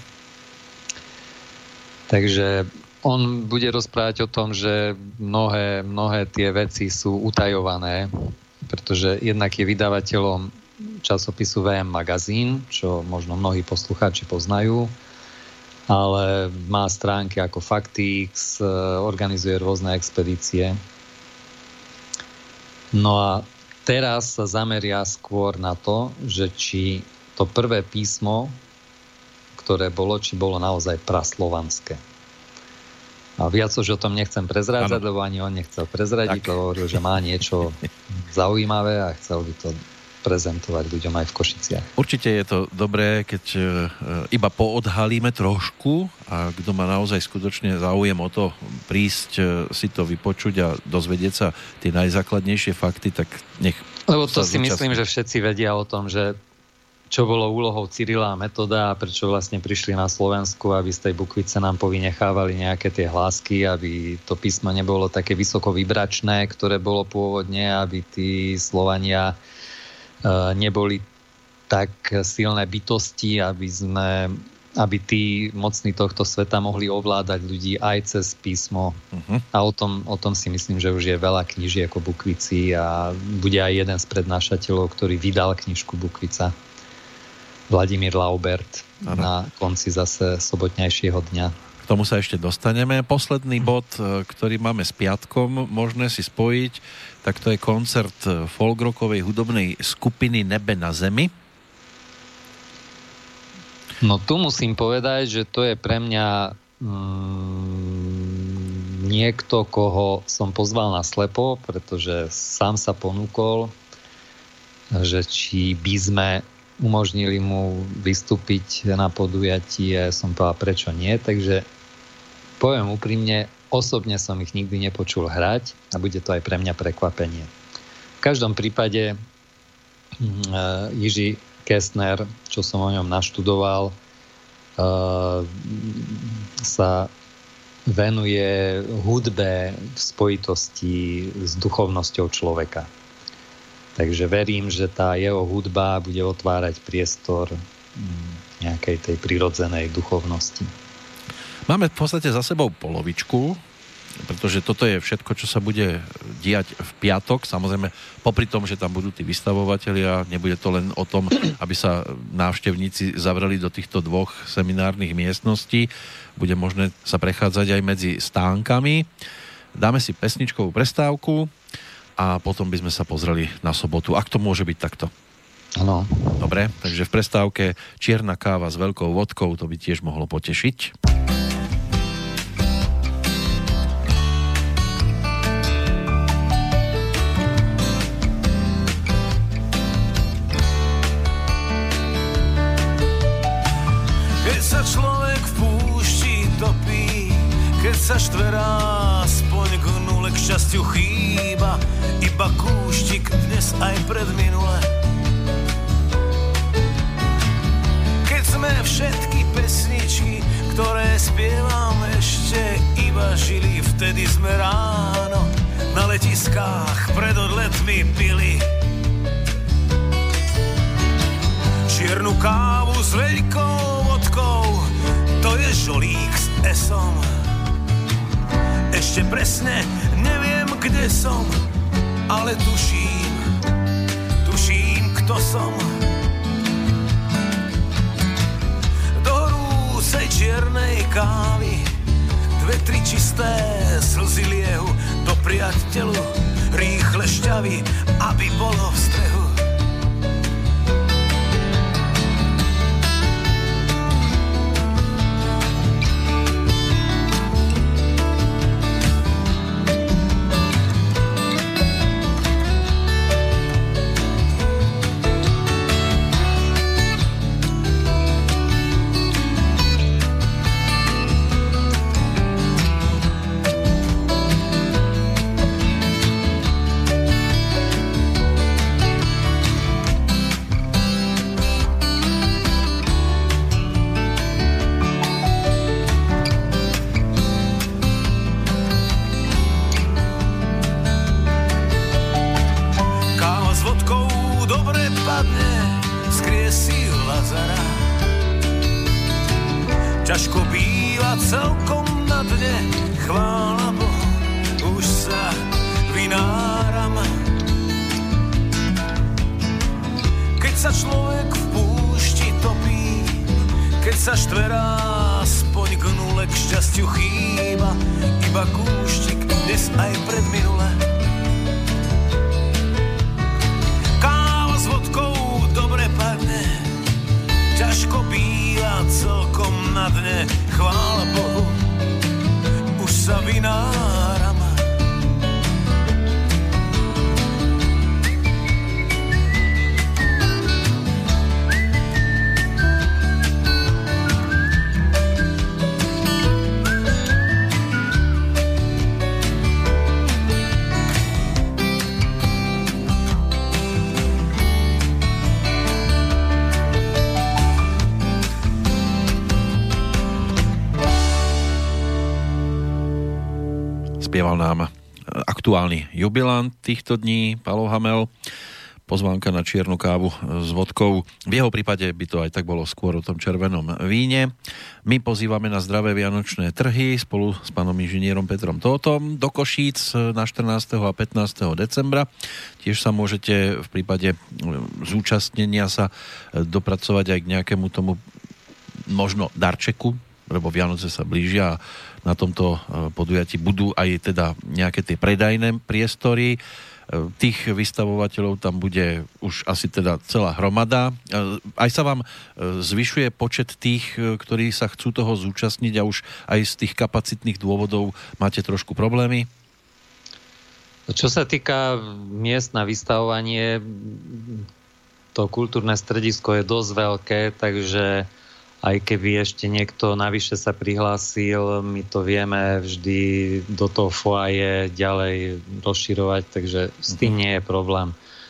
Takže on bude rozprávať o tom, že mnohé, mnohé tie veci sú utajované, pretože jednak je vydavateľom časopisu VM Magazín, čo možno mnohí poslucháči poznajú ale má stránky ako Factix, e, organizuje rôzne expedície. No a teraz sa zameria skôr na to, že či to prvé písmo, ktoré bolo, či bolo naozaj praslovanské. A viac už o tom nechcem prezrádzať, ano. lebo ani on nechcel prezradiť, lebo hovoril, že má niečo zaujímavé a chcel by to prezentovať ľuďom aj v Košiciach. Určite je to dobré, keď e, iba poodhalíme trošku a kto má naozaj skutočne záujem o to prísť e, si to vypočuť a dozvedieť sa tie najzákladnejšie fakty, tak nech... Lebo to si zúčastný. myslím, že všetci vedia o tom, že čo bolo úlohou Cyrila a Metoda a prečo vlastne prišli na Slovensku, aby z tej bukvice nám povynechávali nejaké tie hlásky, aby to písmo nebolo také vysoko vybračné, ktoré bolo pôvodne, aby tí Slovania e, neboli tak silné bytosti, aby sme aby tí mocní tohto sveta mohli ovládať ľudí aj cez písmo. Uh-huh. A o tom, o tom si myslím, že už je veľa kníží ako Bukvici a bude aj jeden z prednášateľov, ktorý vydal knižku Bukvica. Vladimír Laubert ano. na konci zase sobotnejšieho dňa. K tomu sa ešte dostaneme. Posledný bod, e, ktorý máme s piatkom, možné si spojiť, tak to je koncert folkrokovej hudobnej skupiny Nebe na zemi. No tu musím povedať, že to je pre mňa mm, niekto, koho som pozval na slepo, pretože sám sa ponúkol, že či by sme umožnili mu vystúpiť na podujatí a som povedal, prečo nie. Takže poviem úprimne, osobne som ich nikdy nepočul hrať a bude to aj pre mňa prekvapenie. V každom prípade uh, Jiži Kestner, čo som o ňom naštudoval, uh, sa venuje hudbe v spojitosti s duchovnosťou človeka. Takže verím, že tá jeho hudba bude otvárať priestor mm, nejakej tej prirodzenej duchovnosti. Máme v podstate za sebou polovičku, pretože toto je všetko, čo sa bude diať v piatok. Samozrejme, popri tom, že tam budú tí vystavovateľia, nebude to len o tom, aby sa návštevníci zavreli do týchto dvoch seminárnych miestností. Bude možné sa prechádzať aj medzi stánkami. Dáme si pesničkovú prestávku a potom by sme sa pozreli na sobotu. Ak to môže byť takto. Áno. Dobre, takže v prestávke čierna káva s veľkou vodkou, to by tiež mohlo potešiť. Štverá, aspoň k nule k šťastiu chýba, iba kúštik dnes aj pred minule. Keď sme všetky pesničky, ktoré spievam ešte iba žili, vtedy sme ráno na letiskách pred odletmi pili. Čiernu kávu s veľkou vodkou, to je žolík s esom. Ešte presne neviem, kde som, ale tuším, tuším, kto som. Do rúsej čiernej kávy dve, tri čisté slzy liehu do priateľu rýchle šťavy, aby bolo v strehu. nevládne, skriesí Lazara. Ťažko býva celkom na dne, chvála Bohu, už sa vynáram. Keď sa človek v púšti topí, keď sa štverá, aspoň k nule, k šťastiu chýba, iba kúštik, dnes aj pred minule. ťažko býva celkom na dne, chvála Bohu, už sa vynáram. Spieval nám aktuálny jubilant týchto dní, Palo Hamel pozvánka na čiernu kávu s vodkou. V jeho prípade by to aj tak bolo skôr o tom červenom víne. My pozývame na zdravé vianočné trhy spolu s pánom inžinierom Petrom Tótom do Košíc na 14. a 15. decembra. Tiež sa môžete v prípade zúčastnenia sa dopracovať aj k nejakému tomu možno darčeku, lebo Vianoce sa blížia a na tomto podujati budú aj teda nejaké tie predajné priestory Tých vystavovateľov tam bude už asi teda celá hromada. Aj sa vám e, zvyšuje počet tých, e, ktorí sa chcú toho zúčastniť a už aj z tých kapacitných dôvodov máte trošku problémy? Čo sa týka miest na vystavovanie, to kultúrne stredisko je dosť veľké, takže aj keby ešte niekto navyše sa prihlásil, my to vieme vždy do toho foaje ďalej rozširovať, takže s tým mhm. nie je problém.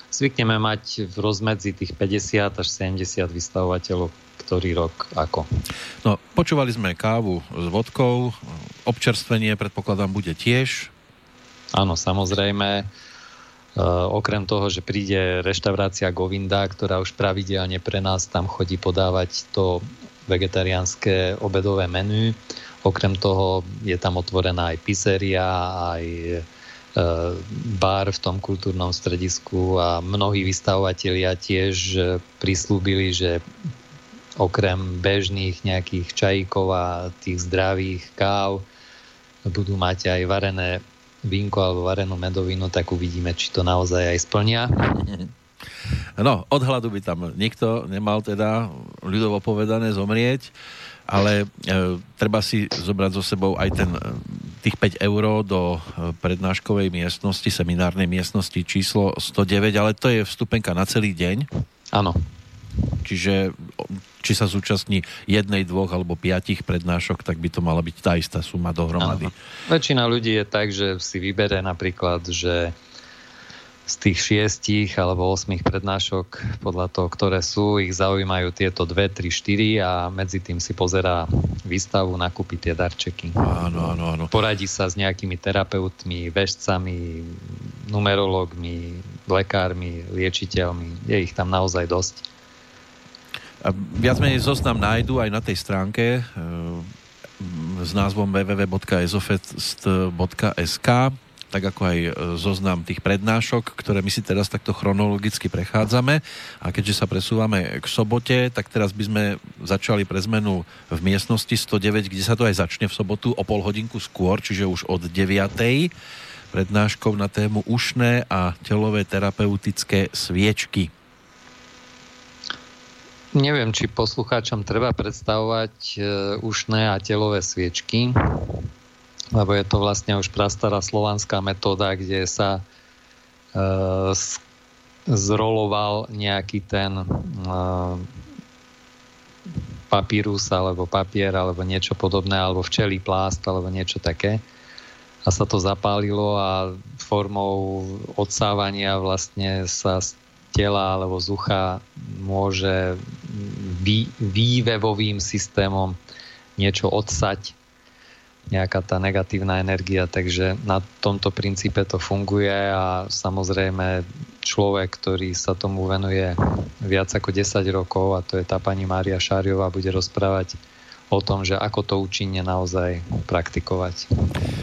Zvykneme mať v rozmedzi tých 50 až 70 vystavovateľov, ktorý rok ako. No, počúvali sme kávu s vodkou, občerstvenie predpokladám bude tiež. Áno, samozrejme. Uh, okrem toho, že príde reštaurácia Govinda, ktorá už pravidelne pre nás tam chodí podávať to vegetariánske obedové menu. Okrem toho je tam otvorená aj pizzeria, aj e, bar v tom kultúrnom stredisku a mnohí vystavovatelia tiež e, prislúbili, že okrem bežných nejakých čajíkov a tých zdravých káv budú mať aj varené vínko alebo varenú medovinu, tak uvidíme, či to naozaj aj splnia. No, od hladu by tam nikto nemal teda ľudovo povedané zomrieť, ale e, treba si zobrať so sebou aj ten e, tých 5 eur do e, prednáškovej miestnosti, seminárnej miestnosti číslo 109, ale to je vstupenka na celý deň. Áno. Čiže či sa zúčastní jednej, dvoch alebo piatich prednášok, tak by to mala byť tá istá suma dohromady. Áno. Väčšina ľudí je tak, že si vybere napríklad, že z tých šiestich alebo osmých prednášok, podľa toho, ktoré sú, ich zaujímajú tieto dve, tri, štyri a medzi tým si pozerá výstavu, nakúpi tie darčeky. Áno, áno, áno. Poradí sa s nejakými terapeutmi, vežcami, numerológmi, lekármi, liečiteľmi. Je ich tam naozaj dosť. A viac menej zoznam nájdu aj na tej stránke e, s názvom www.ezofest.sk tak ako aj e, zoznam tých prednášok, ktoré my si teraz takto chronologicky prechádzame. A keďže sa presúvame k sobote, tak teraz by sme začali pre zmenu v miestnosti 109, kde sa to aj začne v sobotu o pol hodinku skôr, čiže už od 9. prednáškou na tému ušné a telové terapeutické sviečky. Neviem, či poslucháčom treba predstavovať e, ušné a telové sviečky lebo je to vlastne už prastará slovanská metóda, kde sa e, zroloval nejaký ten e, papírus alebo papier alebo niečo podobné, alebo včelý plást alebo niečo také. A sa to zapálilo a formou odsávania vlastne sa z tela alebo z ucha môže vý, vývevovým systémom niečo odsať nejaká tá negatívna energia, takže na tomto princípe to funguje a samozrejme človek, ktorý sa tomu venuje viac ako 10 rokov a to je tá pani Mária Šáriová, bude rozprávať o tom, že ako to účinne naozaj praktikovať.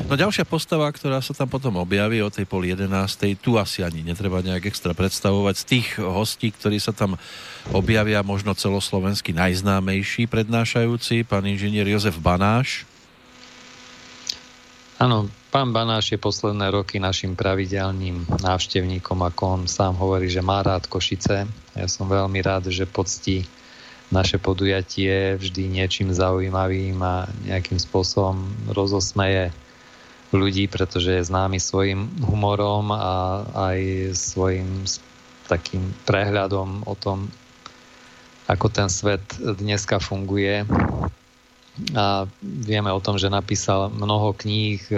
No ďalšia postava, ktorá sa tam potom objaví o tej pol jedenástej, tu asi ani netreba nejak extra predstavovať. Z tých hostí, ktorí sa tam objavia, možno celoslovenský najznámejší prednášajúci, pán inžinier Jozef Banáš, Áno, pán Banáš je posledné roky našim pravidelným návštevníkom, ako on sám hovorí, že má rád Košice. Ja som veľmi rád, že poctí naše podujatie vždy niečím zaujímavým a nejakým spôsobom rozosmeje ľudí, pretože je známy svojim humorom a aj svojim takým prehľadom o tom, ako ten svet dneska funguje a vieme o tom, že napísal mnoho kníh, e,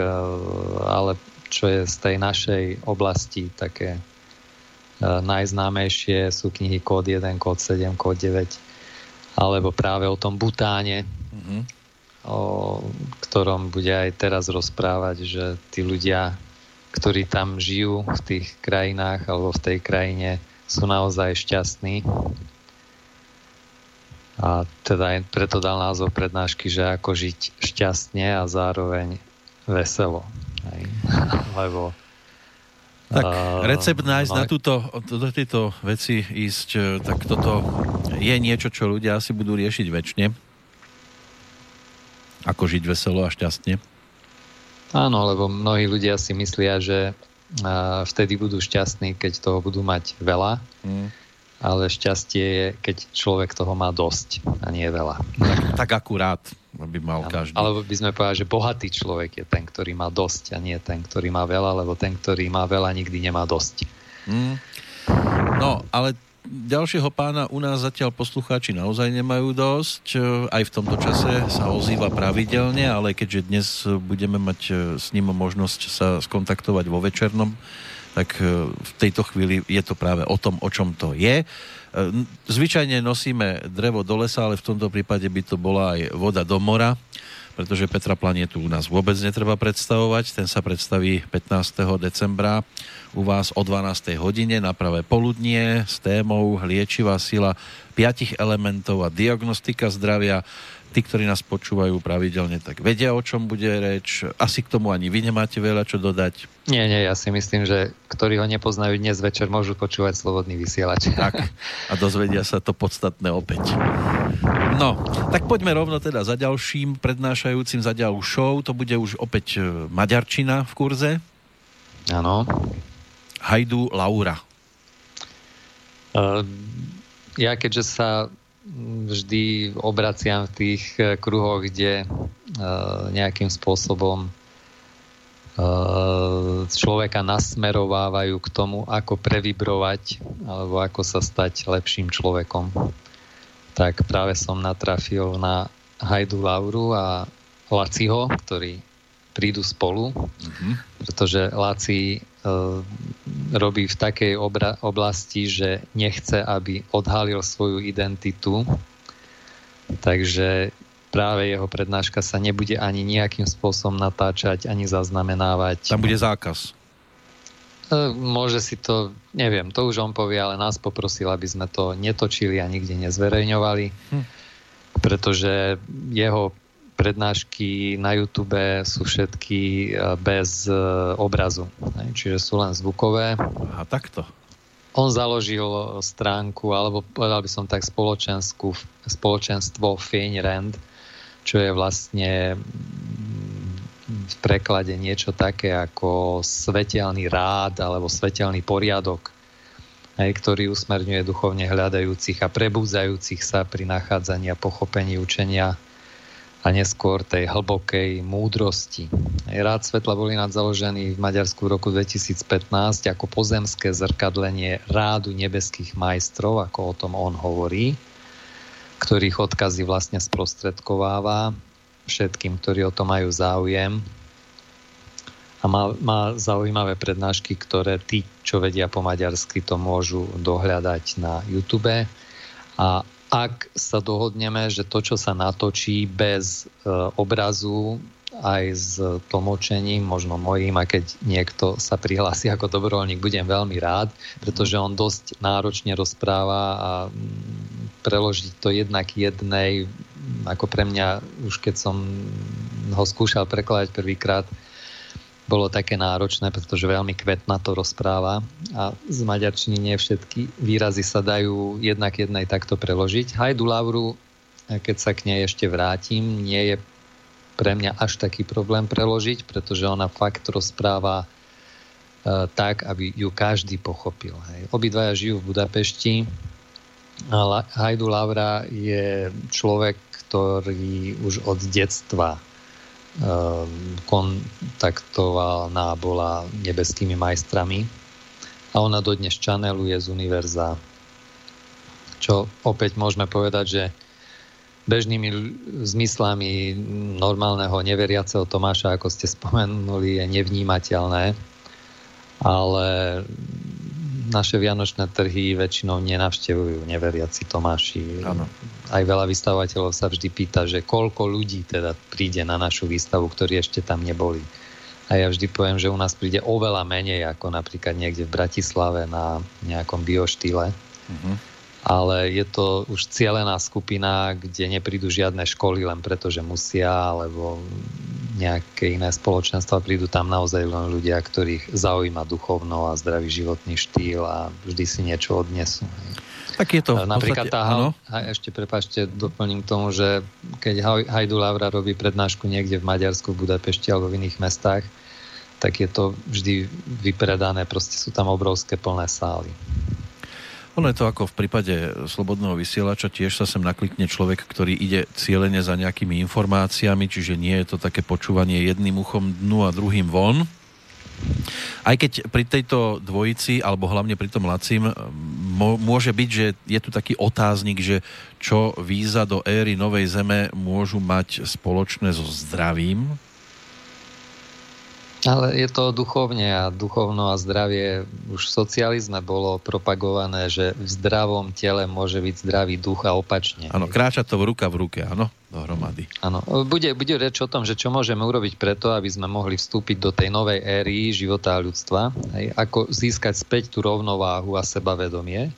ale čo je z tej našej oblasti také e, najznámejšie sú knihy Kód 1, Kód 7, Kód 9 alebo práve o tom Butáne mm-hmm. o ktorom bude aj teraz rozprávať, že tí ľudia, ktorí tam žijú v tých krajinách alebo v tej krajine, sú naozaj šťastní. A teda preto dal názov prednášky, že ako žiť šťastne a zároveň veselo. Hej. Lebo tak recept nájsť no, na túto, do tejto veci ísť, e, tak toto je niečo, čo ľudia asi budú riešiť väčšine. Ako žiť veselo a šťastne. Áno, lebo mnohí ľudia si myslia, že vtedy budú šťastní, keď toho budú mať veľa. Mm. Ale šťastie je, keď človek toho má dosť a nie veľa. Tak, tak akurát aby mal ano, každý. Alebo by sme povedali, že bohatý človek je ten, ktorý má dosť a nie ten, ktorý má veľa, lebo ten, ktorý má veľa, nikdy nemá dosť. Mm. No, ale ďalšieho pána u nás zatiaľ poslucháči naozaj nemajú dosť. Aj v tomto čase sa ozýva pravidelne, ale keďže dnes budeme mať s ním možnosť sa skontaktovať vo večernom, tak e, v tejto chvíli je to práve o tom, o čom to je. Ehm, zvyčajne nosíme drevo do lesa, ale v tomto prípade by to bola aj voda do mora, pretože Petra Planetu u nás vôbec netreba predstavovať. Ten sa predstaví 15. decembra u vás o 12. hodine na pravé poludnie s témou liečivá sila piatich elementov a diagnostika zdravia tí, ktorí nás počúvajú pravidelne, tak vedia, o čom bude reč. Asi k tomu ani vy nemáte veľa čo dodať. Nie, nie, ja si myslím, že ktorí ho nepoznajú dnes večer, môžu počúvať Slobodný vysielač. Tak, a dozvedia sa to podstatné opäť. No, tak poďme rovno teda za ďalším prednášajúcim, za ďalšou. To bude už opäť e, Maďarčina v kurze. Áno. Hajdu Laura. Uh, ja keďže sa vždy obraciam v tých eh, kruhoch, kde eh, nejakým spôsobom eh, človeka nasmerovávajú k tomu, ako previbrovať alebo ako sa stať lepším človekom. Tak práve som natrafil na Hajdu Lauru a Laciho, ktorí prídu spolu, mm-hmm. pretože Laci robí v takej obra- oblasti, že nechce, aby odhalil svoju identitu. Takže práve jeho prednáška sa nebude ani nejakým spôsobom natáčať, ani zaznamenávať. Tam bude zákaz. E, môže si to, neviem, to už on povie, ale nás poprosil, aby sme to netočili a nikde nezverejňovali, hm. pretože jeho prednášky na YouTube sú všetky e, bez e, obrazu, čiže sú len zvukové. A takto. On založil stránku, alebo povedal by som tak spoločenskú, spoločenstvo Feň Rand, čo je vlastne v preklade niečo také ako svetelný rád alebo svetelný poriadok, ktorý usmerňuje duchovne hľadajúcich a prebúzajúcich sa pri nachádzaní a pochopení učenia a neskôr tej hlbokej múdrosti. Rád svetla boli nad založený v Maďarsku v roku 2015 ako pozemské zrkadlenie rádu nebeských majstrov, ako o tom on hovorí, ktorých odkazy vlastne sprostredkováva všetkým, ktorí o to majú záujem. A má, má zaujímavé prednášky, ktoré tí, čo vedia po maďarsky, to môžu dohľadať na YouTube. A ak sa dohodneme, že to, čo sa natočí bez e, obrazu, aj s tlmočením, možno mojím, a keď niekto sa prihlási ako dobrovoľník, budem veľmi rád, pretože on dosť náročne rozpráva a mm, preložiť to jednak jednej, ako pre mňa, už keď som ho skúšal prekladať prvýkrát, bolo také náročné, pretože veľmi kvetná to rozpráva a z maďarčiny nie všetky výrazy sa dajú jednak jednej takto preložiť. Hajdu Lauru, keď sa k nej ešte vrátim, nie je pre mňa až taký problém preložiť, pretože ona fakt rozpráva e, tak, aby ju každý pochopil. Hej. Obidvaja žijú v Budapešti Hajdu Laura je človek, ktorý už od detstva Ehm, kontaktovala bola nebeskými majstrami a ona dodnes čaneluje z univerza. Čo opäť môžeme povedať, že bežnými zmyslami normálneho neveriaceho Tomáša, ako ste spomenuli, je nevnímateľné, ale naše vianočné trhy väčšinou nenavštevujú neveriaci Tomáši. Ano. Aj veľa vystavovateľov sa vždy pýta, že koľko ľudí teda príde na našu výstavu, ktorí ešte tam neboli. A ja vždy poviem, že u nás príde oveľa menej ako napríklad niekde v Bratislave na nejakom bioštýle. Uh-huh. Ale je to už cielená skupina, kde neprídu žiadne školy len preto, že musia, alebo nejaké iné spoločenstva, prídu tam naozaj len ľudia, ktorých zaujíma duchovno a zdravý životný štýl a vždy si niečo odnesú. Tak je to. Napríklad tá, a ešte prepašte, doplním k tomu, že keď Hajdu Laura robí prednášku niekde v Maďarsku, v Budapešti alebo v iných mestách, tak je to vždy vypredané, proste sú tam obrovské plné sály. Ono je to ako v prípade slobodného vysielača, tiež sa sem naklikne človek, ktorý ide cieľene za nejakými informáciami, čiže nie je to také počúvanie jedným uchom dnu a druhým von. Aj keď pri tejto dvojici, alebo hlavne pri tom Lacim, môže byť, že je tu taký otáznik, že čo víza do éry Novej Zeme môžu mať spoločné so zdravím, ale je to duchovne a duchovno a zdravie už v socializme bolo propagované, že v zdravom tele môže byť zdravý duch a opačne. Áno, kráča to v ruka v ruke, áno, dohromady. Áno, bude, bude reč o tom, že čo môžeme urobiť preto, aby sme mohli vstúpiť do tej novej éry života a ľudstva, aj ako získať späť tú rovnováhu a sebavedomie,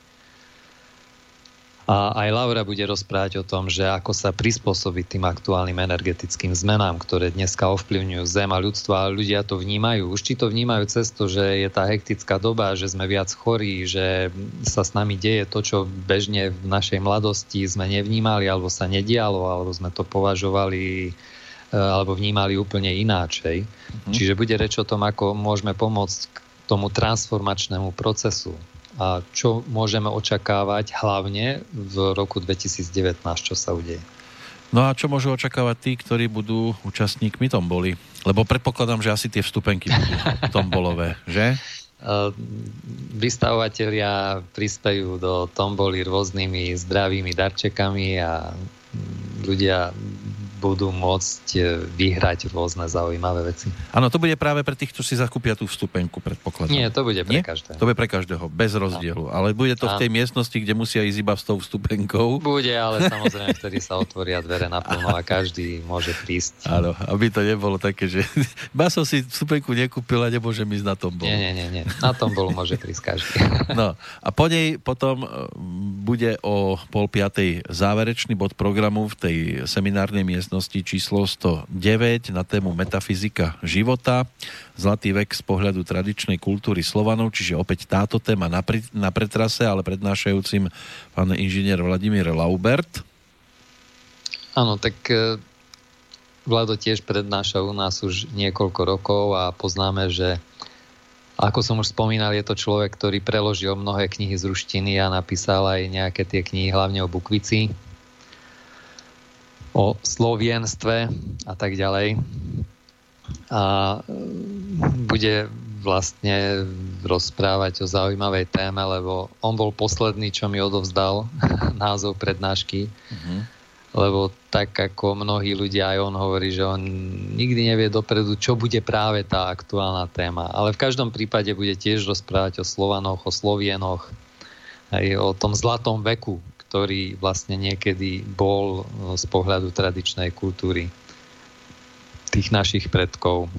a aj Laura bude rozprávať o tom, že ako sa prispôsobiť tým aktuálnym energetickým zmenám, ktoré dneska ovplyvňujú Zem a ľudstvo a ľudia to vnímajú. Už či to vnímajú cez to, že je tá hektická doba, že sme viac chorí, že sa s nami deje to, čo bežne v našej mladosti sme nevnímali alebo sa nedialo, alebo sme to považovali e, alebo vnímali úplne ináčej. Mm. Čiže bude reč o tom, ako môžeme pomôcť k tomu transformačnému procesu a čo môžeme očakávať hlavne v roku 2019, čo sa udeje. No a čo môžu očakávať tí, ktorí budú účastníkmi tomboli? Lebo predpokladám, že asi tie vstupenky budú tombolové, že? Vystavovatelia prispejú do tomboly rôznymi zdravými darčekami a ľudia budú môcť e, vyhrať rôzne zaujímavé veci. Áno, to bude práve pre tých, čo si zakúpia tú vstupenku, predpokladám. Nie, to bude pre Nie? každého. To bude pre každého, bez rozdielu. No. Ale bude to v tej miestnosti, kde musia ísť iba s tou vstupenkou. Bude, ale samozrejme, vtedy sa otvoria dvere naplno a každý môže prísť. Áno, aby to nebolo také, že ba som si vstupenku nekúpil a nemôžem ísť na tom Nie, nie, nie, nie. Na tom bolu môže prísť každý. No a po nej potom e, bude o pol piatej záverečný bod programu v tej seminárnej miestnosti miestnosti číslo 109 na tému Metafyzika života, Zlatý vek z pohľadu tradičnej kultúry Slovanov, čiže opäť táto téma na, pri, na pretrase, ale prednášajúcim pán inžinier Vladimír Laubert. Áno, tak e, Vlado tiež prednáša u nás už niekoľko rokov a poznáme, že ako som už spomínal, je to človek, ktorý preložil mnohé knihy z ruštiny a napísal aj nejaké tie knihy, hlavne o Bukvici, o slovienstve a tak ďalej. A mm, bude vlastne rozprávať o zaujímavej téme, lebo on bol posledný, čo mi odovzdal názov prednášky. Mm-hmm. Lebo tak ako mnohí ľudia, aj on hovorí, že on nikdy nevie dopredu, čo bude práve tá aktuálna téma. Ale v každom prípade bude tiež rozprávať o Slovanoch, o Slovienoch, aj o tom zlatom veku, ktorý vlastne niekedy bol e, z pohľadu tradičnej kultúry tých našich predkov.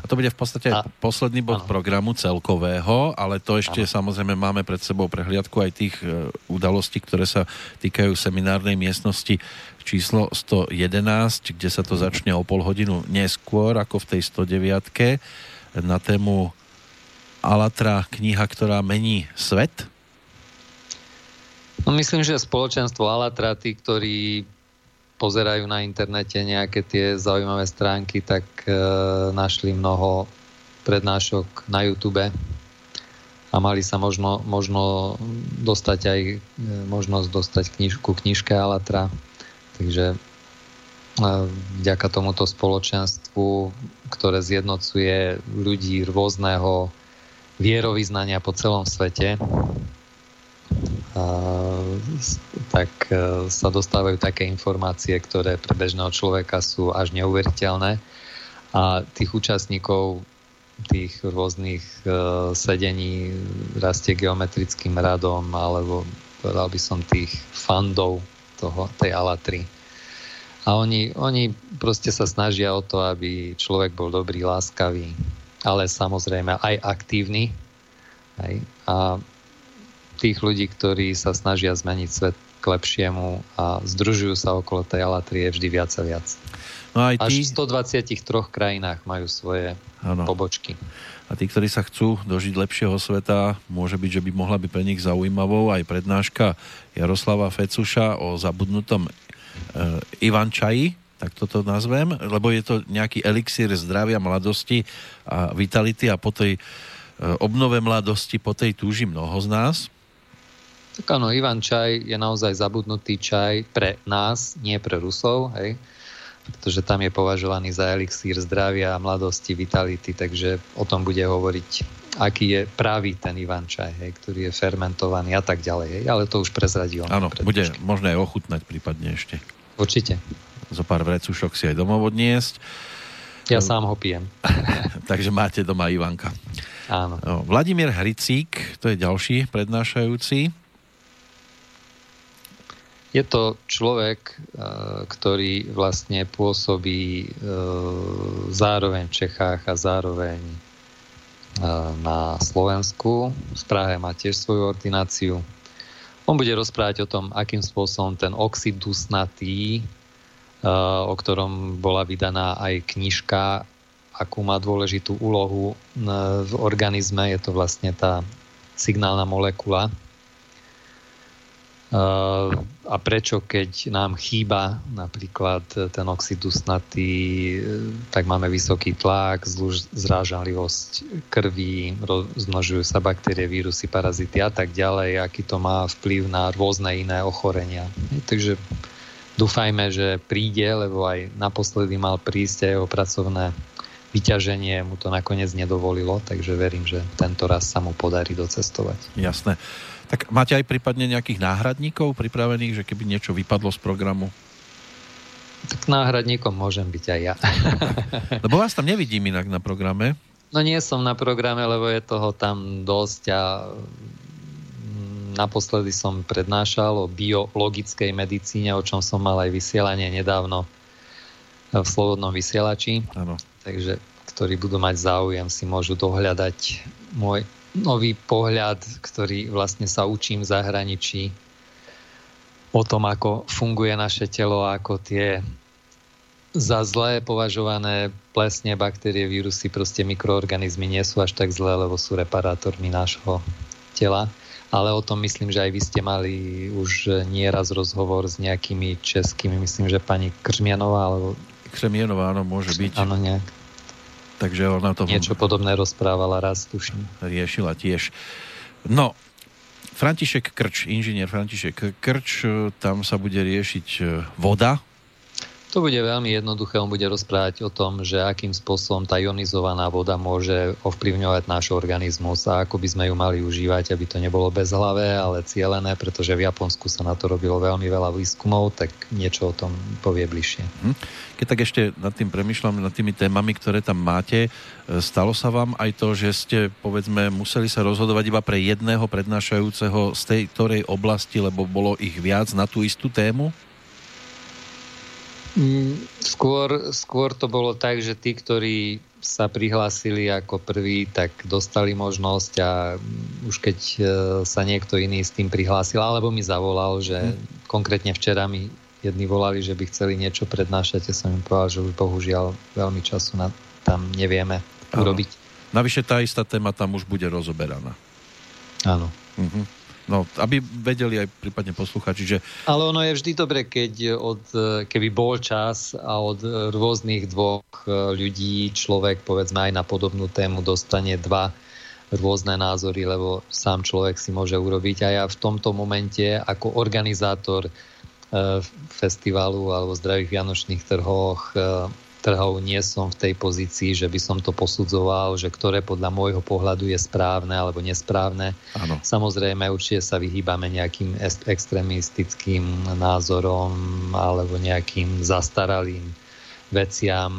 A to bude v podstate a, posledný bod áno. programu celkového, ale to ešte áno. samozrejme máme pred sebou prehliadku aj tých e, udalostí, ktoré sa týkajú seminárnej miestnosti číslo 111, kde sa to začne o pol hodinu neskôr ako v tej 109 na tému Alatra kniha, ktorá mení svet No myslím, že spoločenstvo Alatra, tí, ktorí pozerajú na internete nejaké tie zaujímavé stránky, tak e, našli mnoho prednášok na YouTube a mali sa možno, možno dostať aj e, možnosť dostať kniž, ku knižke Alatra. Takže e, vďaka tomuto spoločenstvu, ktoré zjednocuje ľudí rôzneho vierovýznania po celom svete, tak e, sa dostávajú také informácie, ktoré pre bežného človeka sú až neuveriteľné a tých účastníkov tých rôznych uh, sedení rastie geometrickým radom, alebo povedal by som tých fandov toho, tej Alatry. A oni, oni proste sa snažia o to, aby človek bol dobrý, láskavý, ale samozrejme aj aktívny. Hej. A tých ľudí, ktorí sa snažia zmeniť svet k lepšiemu a združujú sa okolo tej Alatry je vždy viac a viac. No aj tí... Až v 123 krajinách majú svoje ano. pobočky. A tí, ktorí sa chcú dožiť lepšieho sveta, môže byť, že by mohla byť pre nich zaujímavou aj prednáška Jaroslava Fecuša o zabudnutom e, Ivančaji, tak toto nazvem, lebo je to nejaký elixír zdravia, mladosti a vitality a po tej e, obnove mladosti, po tej túži mnoho z nás. Tak áno, Ivan Čaj je naozaj zabudnutý čaj pre nás, nie pre Rusov, hej pretože tam je považovaný za elixír zdravia, mladosti, vitality, takže o tom bude hovoriť, aký je pravý ten Ivan čaj, hej, ktorý je fermentovaný a tak ďalej. Hej, ale to už prezradí on. Áno, bude možné ochutnať prípadne ešte. Určite. Zo pár vrecušok si aj domov odniesť. Ja sám ho pijem. takže máte doma Ivanka. Áno. Vladimír Hricík, to je ďalší prednášajúci. Je to človek, e, ktorý vlastne pôsobí e, zároveň v Čechách a zároveň e, na Slovensku. V Prahe má tiež svoju ordináciu. On bude rozprávať o tom, akým spôsobom ten oxid dusnatý, o ktorom bola vydaná aj knižka, akú má dôležitú úlohu v organizme. Je to vlastne tá signálna molekula, a prečo, keď nám chýba napríklad ten oxid dusnatý, tak máme vysoký tlak, zrážanlivosť krvi, rozmnožujú sa baktérie, vírusy, parazity a tak ďalej, aký to má vplyv na rôzne iné ochorenia. Takže dúfajme, že príde, lebo aj naposledy mal prísť aj jeho pracovné vyťaženie mu to nakoniec nedovolilo, takže verím, že tento raz sa mu podarí docestovať. Jasné. Tak máte aj prípadne nejakých náhradníkov pripravených, že keby niečo vypadlo z programu? Tak náhradníkom môžem byť aj ja. Lebo vás tam nevidím inak na programe. No nie som na programe, lebo je toho tam dosť a naposledy som prednášal o biologickej medicíne, o čom som mal aj vysielanie nedávno v Slobodnom vysielači. Ano. Takže ktorí budú mať záujem, si môžu dohľadať môj nový pohľad, ktorý vlastne sa učím v zahraničí o tom, ako funguje naše telo, ako tie za zlé považované plesne, baktérie, vírusy, proste mikroorganizmy nie sú až tak zlé, lebo sú reparátormi nášho tela. Ale o tom myslím, že aj vy ste mali už nieraz rozhovor s nejakými českými, myslím, že pani Kržmianová, alebo... Kržmianová, áno, môže byť. Áno, nejak. Takže ona to... Niečo podobné rozprávala raz, tuším. Riešila tiež. No, František Krč, inžinier František Krč, tam sa bude riešiť e, voda, to bude veľmi jednoduché, on bude rozprávať o tom, že akým spôsobom tá ionizovaná voda môže ovplyvňovať náš organizmus a ako by sme ju mali užívať, aby to nebolo bezhlavé, ale cielené, pretože v Japonsku sa na to robilo veľmi veľa výskumov, tak niečo o tom povie bližšie. Hm. Keď tak ešte nad tým premyšľam, nad tými témami, ktoré tam máte, e, stalo sa vám aj to, že ste, povedzme, museli sa rozhodovať iba pre jedného prednášajúceho z tej ktorej oblasti, lebo bolo ich viac na tú istú tému? Mm, skôr, skôr to bolo tak, že tí, ktorí sa prihlásili ako prví, tak dostali možnosť a už keď e, sa niekto iný s tým prihlásil, alebo mi zavolal, že hmm. konkrétne včera mi jedni volali, že by chceli niečo prednášať, ja som im povedal, že už bohužiaľ veľmi času na, tam nevieme urobiť. Navyše tá istá téma tam už bude rozoberaná. Áno. Uh-huh. No, aby vedeli aj prípadne posluchači, že... Ale ono je vždy dobre, keď od, keby bol čas a od rôznych dvoch e, ľudí človek, povedzme aj na podobnú tému, dostane dva rôzne názory, lebo sám človek si môže urobiť. A ja v tomto momente ako organizátor e, festivalu alebo zdravých vianočných trhoch e, trhov nie som v tej pozícii, že by som to posudzoval, že ktoré podľa môjho pohľadu je správne alebo nesprávne. Ano. Samozrejme, určite sa vyhýbame nejakým extrémistickým názorom alebo nejakým zastaralým veciam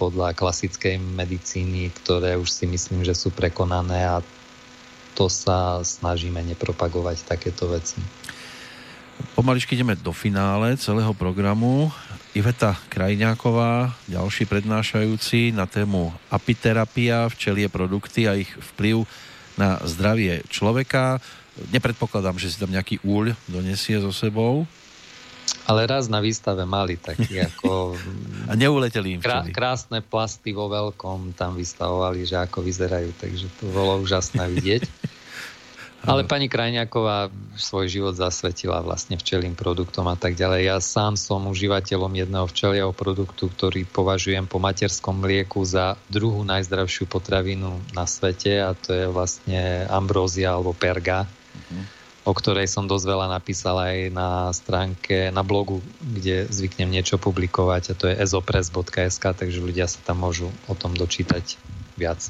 podľa klasickej medicíny, ktoré už si myslím, že sú prekonané a to sa snažíme nepropagovať takéto veci. Pomaličky ideme do finále celého programu. Iveta Krajňáková, ďalší prednášajúci na tému apiterapia, včelie produkty a ich vplyv na zdravie človeka. Nepredpokladám, že si tam nejaký úľ donesie so sebou. Ale raz na výstave mali taký ako... A neuleteli im krá, Krásne plasty vo veľkom tam vystavovali, že ako vyzerajú, takže to bolo úžasné vidieť. Ale pani Krajňáková svoj život zasvetila vlastne včelým produktom a tak ďalej. Ja sám som užívateľom jedného včelieho produktu, ktorý považujem po materskom mlieku za druhú najzdravšiu potravinu na svete a to je vlastne ambrózia alebo perga. Uh-huh o ktorej som dosť veľa napísal aj na stránke, na blogu, kde zvyknem niečo publikovať a to je ezopres.sk, takže ľudia sa tam môžu o tom dočítať viac.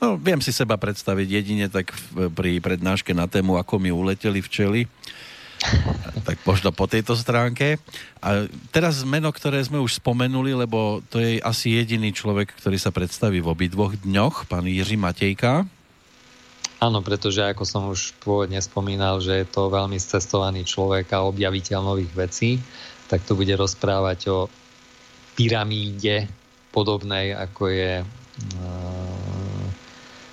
No, viem si seba predstaviť jedine tak pri prednáške na tému, ako mi uleteli včely. tak možno po tejto stránke. A teraz meno, ktoré sme už spomenuli, lebo to je asi jediný človek, ktorý sa predstaví v obidvoch dňoch, pán Jiří Matejka. Áno, pretože ako som už pôvodne spomínal, že je to veľmi cestovaný človek a objaviteľ nových vecí, tak tu bude rozprávať o pyramíde podobnej, ako je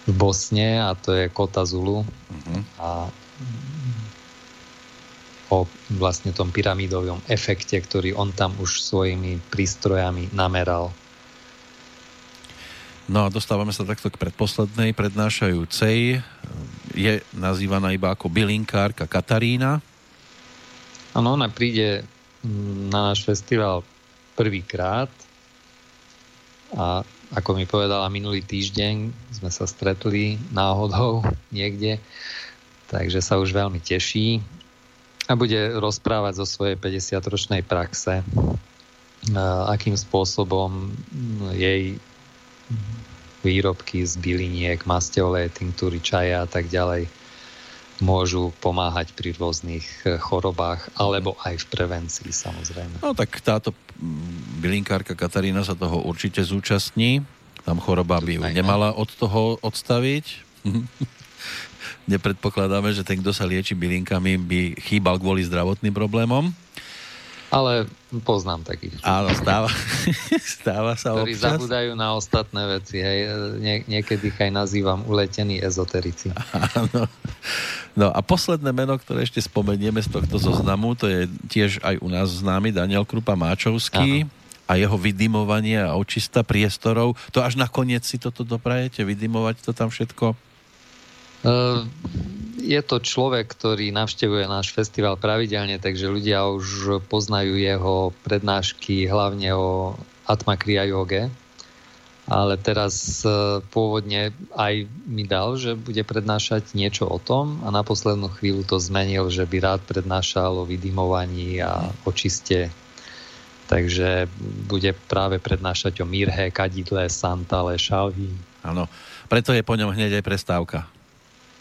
v Bosne a to je Kota Zulu uh-huh. a o vlastne tom pyramídovom efekte, ktorý on tam už svojimi prístrojami nameral No a dostávame sa takto k predposlednej prednášajúcej. Je nazývaná iba ako bylinkárka Katarína. Áno, ona príde mm, na náš festival prvýkrát a ako mi povedala minulý týždeň, sme sa stretli náhodou niekde, takže sa už veľmi teší a bude rozprávať zo svojej 50-ročnej praxe, akým spôsobom jej výrobky z byliniek, maste, oleje, tinktúry, čaja a tak ďalej môžu pomáhať pri rôznych e, chorobách alebo aj v prevencii samozrejme. No tak táto bylinkárka Katarína sa toho určite zúčastní. Tam choroba by ju nemala od toho odstaviť. Nepredpokladáme, že ten, kto sa lieči bylinkami, by chýbal kvôli zdravotným problémom. Ale poznám takých. Áno, stáva, stáva sa ktorí občas. zabúdajú na ostatné veci. Hej. Nie, niekedy ich aj nazývam uletení ezoterici. Áno. No a posledné meno, ktoré ešte spomenieme z tohto zoznamu, to je tiež aj u nás známy Daniel Krupa Máčovský. Áno a jeho vydimovanie a očista priestorov. To až nakoniec si toto doprajete, vydimovať to tam všetko? Uh, je to človek, ktorý navštevuje náš festival pravidelne, takže ľudia už poznajú jeho prednášky hlavne o Atma Kriya Yoge. Ale teraz e, pôvodne aj mi dal, že bude prednášať niečo o tom a na poslednú chvíľu to zmenil, že by rád prednášal o vydymovaní a o čiste. Takže bude práve prednášať o mirhe, kadidle, santale, šalví. Áno, preto je po ňom hneď aj prestávka.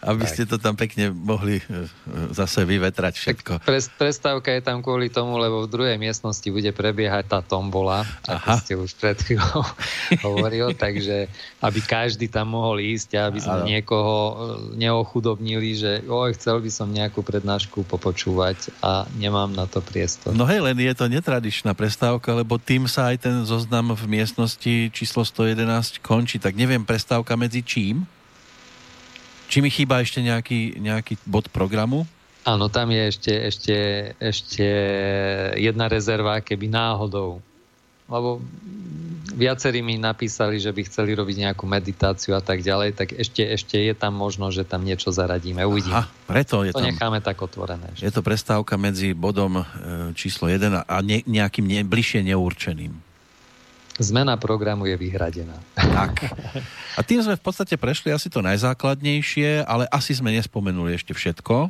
Aby tak. ste to tam pekne mohli e, zase vyvetrať všetko. Pre, prestávka je tam kvôli tomu, lebo v druhej miestnosti bude prebiehať tá tombola, ako ste už pred chvíľou hovoril, takže aby každý tam mohol ísť a aby sme Aha. niekoho e, neochudobnili, že oj, chcel by som nejakú prednášku popočúvať a nemám na to priestor. No hej, len je to netradičná prestávka, lebo tým sa aj ten zoznam v miestnosti číslo 111 končí, tak neviem, prestávka medzi čím? Či mi chýba ešte nejaký, nejaký bod programu? Áno, tam je ešte, ešte, ešte jedna rezerva, keby náhodou. Lebo viacerí mi napísali, že by chceli robiť nejakú meditáciu a tak ďalej, tak ešte, ešte je tam možno, že tam niečo zaradíme. Uvidíme. Aha, preto je to tam, necháme tak otvorené. Ešte. Je to prestávka medzi bodom e, číslo 1 a ne, nejakým ne, bližšie neurčeným. Zmena programu je vyhradená. Tak. A tým sme v podstate prešli asi to najzákladnejšie, ale asi sme nespomenuli ešte všetko.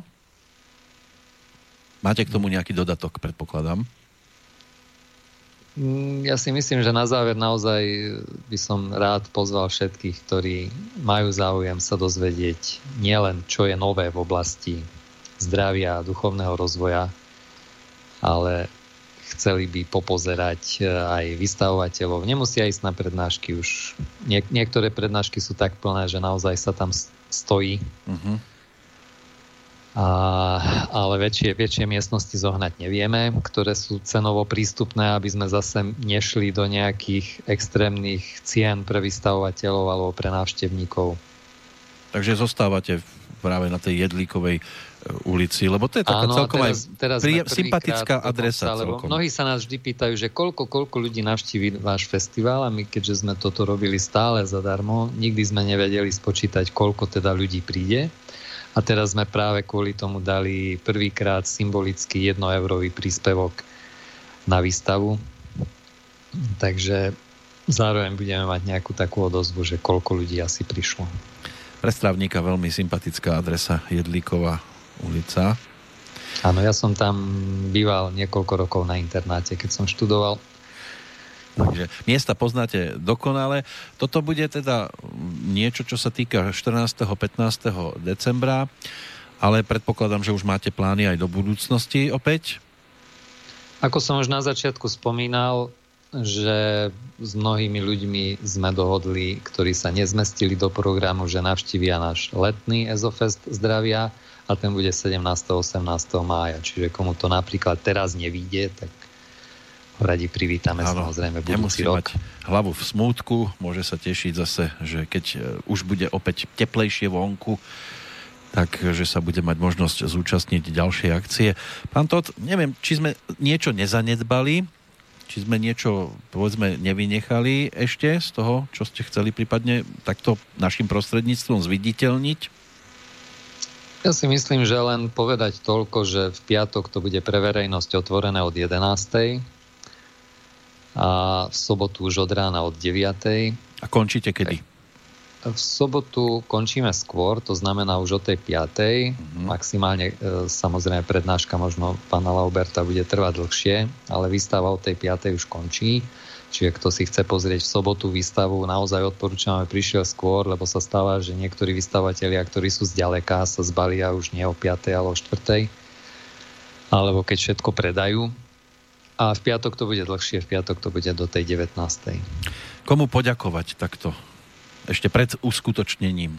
Máte k tomu nejaký dodatok, predpokladám? Mm, ja si myslím, že na záver naozaj by som rád pozval všetkých, ktorí majú záujem sa dozvedieť nielen, čo je nové v oblasti zdravia a duchovného rozvoja, ale chceli by popozerať aj vystavovateľov. Nemusia ísť na prednášky už. Nie, niektoré prednášky sú tak plné, že naozaj sa tam stojí. Uh-huh. A, ale väčšie, väčšie miestnosti zohnať nevieme, ktoré sú cenovo prístupné, aby sme zase nešli do nejakých extrémnych cien pre vystavovateľov alebo pre návštevníkov. Takže zostávate práve na tej jedlíkovej ulici, lebo to je taká Áno, celkom teraz, teraz príjem, sympatická adresa. lebo mnohí sa nás vždy pýtajú, že koľko, koľko ľudí navštíví váš festival a my keďže sme toto robili stále zadarmo, nikdy sme nevedeli spočítať, koľko teda ľudí príde. A teraz sme práve kvôli tomu dali prvýkrát symbolický 1 eurový príspevok na výstavu. Takže zároveň budeme mať nejakú takú odozvu, že koľko ľudí asi prišlo. Pre strávnika veľmi sympatická adresa Jedlíková ulica. Áno, ja som tam býval niekoľko rokov na internáte, keď som študoval. Takže miesta poznáte dokonale. Toto bude teda niečo, čo sa týka 14. 15. decembra, ale predpokladám, že už máte plány aj do budúcnosti opäť? Ako som už na začiatku spomínal, že s mnohými ľuďmi sme dohodli, ktorí sa nezmestili do programu, že navštívia náš letný Ezofest zdravia a ten bude 17. 18. mája. Čiže komu to napríklad teraz nevíde, tak ho radi privítame ano, samozrejme budúci rok. mať hlavu v smútku, môže sa tešiť zase, že keď e, už bude opäť teplejšie vonku, tak že sa bude mať možnosť zúčastniť ďalšie akcie. Pán Todd, neviem, či sme niečo nezanedbali, či sme niečo, povedzme, nevynechali ešte z toho, čo ste chceli prípadne takto našim prostredníctvom zviditeľniť? Ja si myslím, že len povedať toľko, že v piatok to bude pre verejnosť otvorené od 11. a v sobotu už od rána od 9. A končíte kedy? V sobotu končíme skôr, to znamená už o tej 5. Mm-hmm. Maximálne, e, samozrejme, prednáška možno pána Lauberta bude trvať dlhšie, ale výstava o tej 5. už končí. Čiže kto si chce pozrieť v sobotu výstavu, naozaj odporúčam, aby prišiel skôr, lebo sa stáva, že niektorí vystavatelia, ktorí sú zďaleka, sa zbalia už nie o 5. ale o 4. Alebo keď všetko predajú. A v piatok to bude dlhšie, v piatok to bude do tej 19. Komu poďakovať takto? Ešte pred uskutočnením.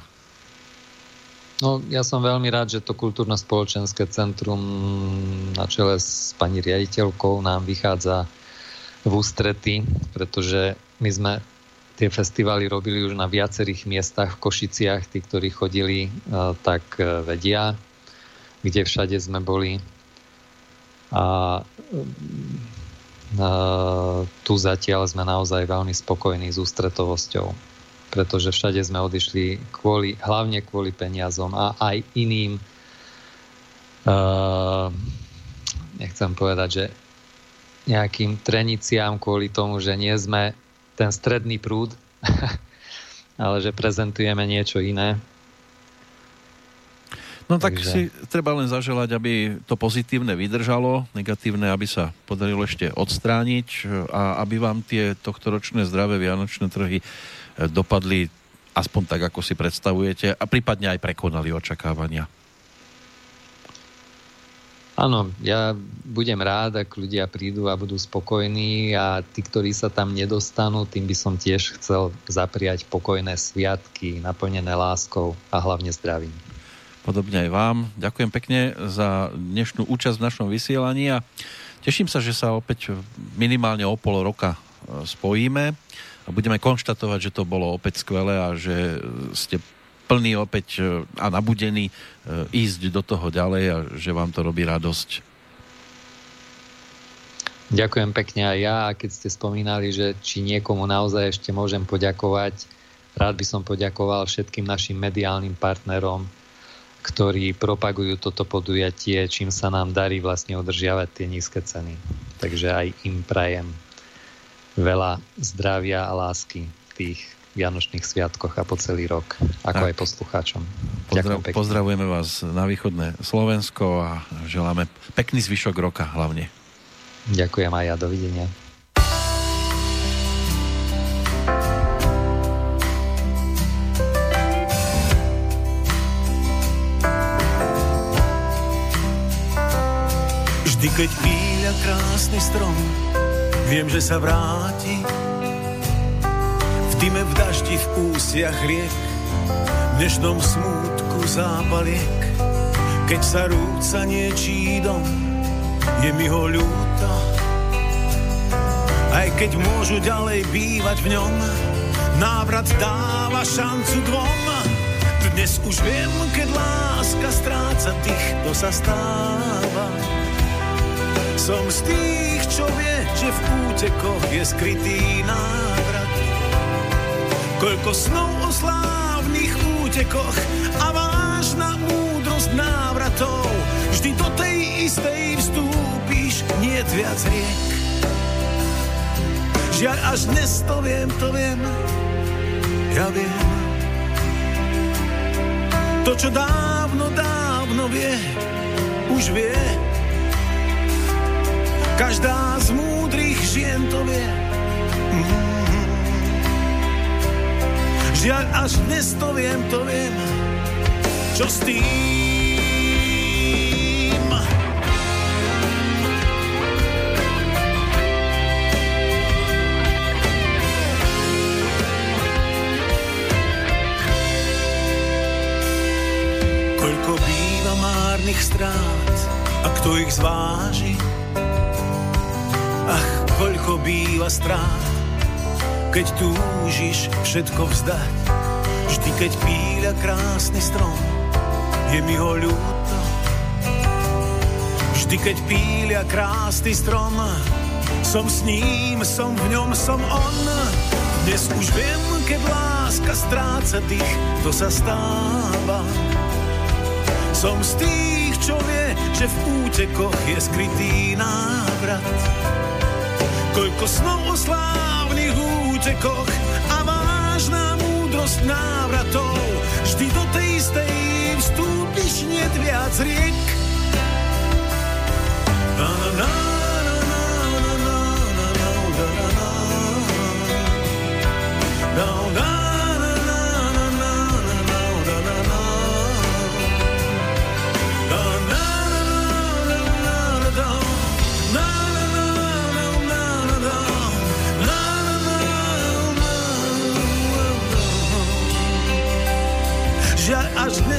No, ja som veľmi rád, že to kultúrno-spoločenské centrum na čele s pani riaditeľkou nám vychádza v ústrety, pretože my sme tie festivaly robili už na viacerých miestach v Košiciach. Tí, ktorí chodili, e, tak e, vedia, kde všade sme boli. A e, tu zatiaľ sme naozaj veľmi spokojní s ústretovosťou, pretože všade sme odišli kvôli, hlavne kvôli peniazom a aj iným nechcem povedať, že nejakým treniciám kvôli tomu, že nie sme ten stredný prúd, ale že prezentujeme niečo iné. No tak Takže... si treba len zaželať, aby to pozitívne vydržalo, negatívne, aby sa podarilo ešte odstrániť a aby vám tie tohtoročné zdravé vianočné trhy eh, dopadli aspoň tak, ako si predstavujete a prípadne aj prekonali očakávania. Áno, ja budem rád, ak ľudia prídu a budú spokojní a tí, ktorí sa tam nedostanú, tým by som tiež chcel zapriať pokojné sviatky, naplnené láskou a hlavne zdravím. Podobne aj vám. Ďakujem pekne za dnešnú účasť v našom vysielaní a teším sa, že sa opäť minimálne o pol roka e, spojíme a budeme konštatovať, že to bolo opäť skvelé a že ste plný opäť e, a nabudený e, ísť do toho ďalej a že vám to robí radosť. Ďakujem pekne aj ja a keď ste spomínali, že či niekomu naozaj ešte môžem poďakovať, rád by som poďakoval všetkým našim mediálnym partnerom, ktorí propagujú toto podujatie, čím sa nám darí vlastne udržiavať tie nízke ceny. Takže aj im prajem veľa zdravia a lásky tých Vianočných sviatkoch a po celý rok, ako tak. aj poslucháčom. Pozdrav, pozdravujeme vás na východné Slovensko a želáme pekný zvyšok roka hlavne. Ďakujem aj ja, dovidenia. Vždy, keď píľa krásny strom, viem, že sa vráti. V dime, v daždi, v ústiach riek, v dnešnom smútku zápaliek, keď sa rúca niečí dom, je mi ho ľúto. Aj keď môžu ďalej bývať v ňom, návrat dáva šancu dvom. Dnes už viem, keď láska stráca tých, kto sa stáva. Som z tých, čo vie, že v útekoch je skrytý návrat. Koľko snov o slávnych útekoch a vážna múdrosť návratov. Vždy do tej istej vstúpiš, nie viac riek. Žiaľ, až dnes to viem, to viem, ja viem. To, čo dávno, dávno vie, už vie. Každá z múdrych žien to vie. Mm-hmm. Žiaľ, až dnes to viem, to viem. Čo s tým? márnych strát a kto ich zváži? Ach, koľko býva strát, keď túžiš všetko vzdať. Vždy, keď píľa krásny strom, je mi ho ľúto. Vždy, keď píľa krásny strom, som s ním, som v ňom, som on. Dnes už viem, keď láska stráca tých, to sa stáva. Som z tých, čo vie, že v útekoch je skrytý návrat. Koľko snov o slávnych útekoch a vážna múdrosť návratov. Vždy do tej istej vstúpiš nie viac riek. Na, na, na. až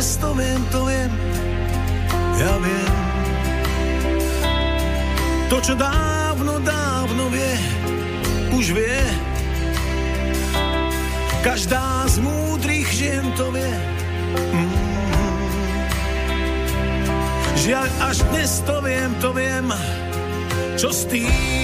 dnes to viem, to viem, ja viem. To, čo dávno, dávno vie, už vie. Každá z múdrych žien to vie. Mm-hmm. Žiaľ, až dnes to viem, to viem, čo s tým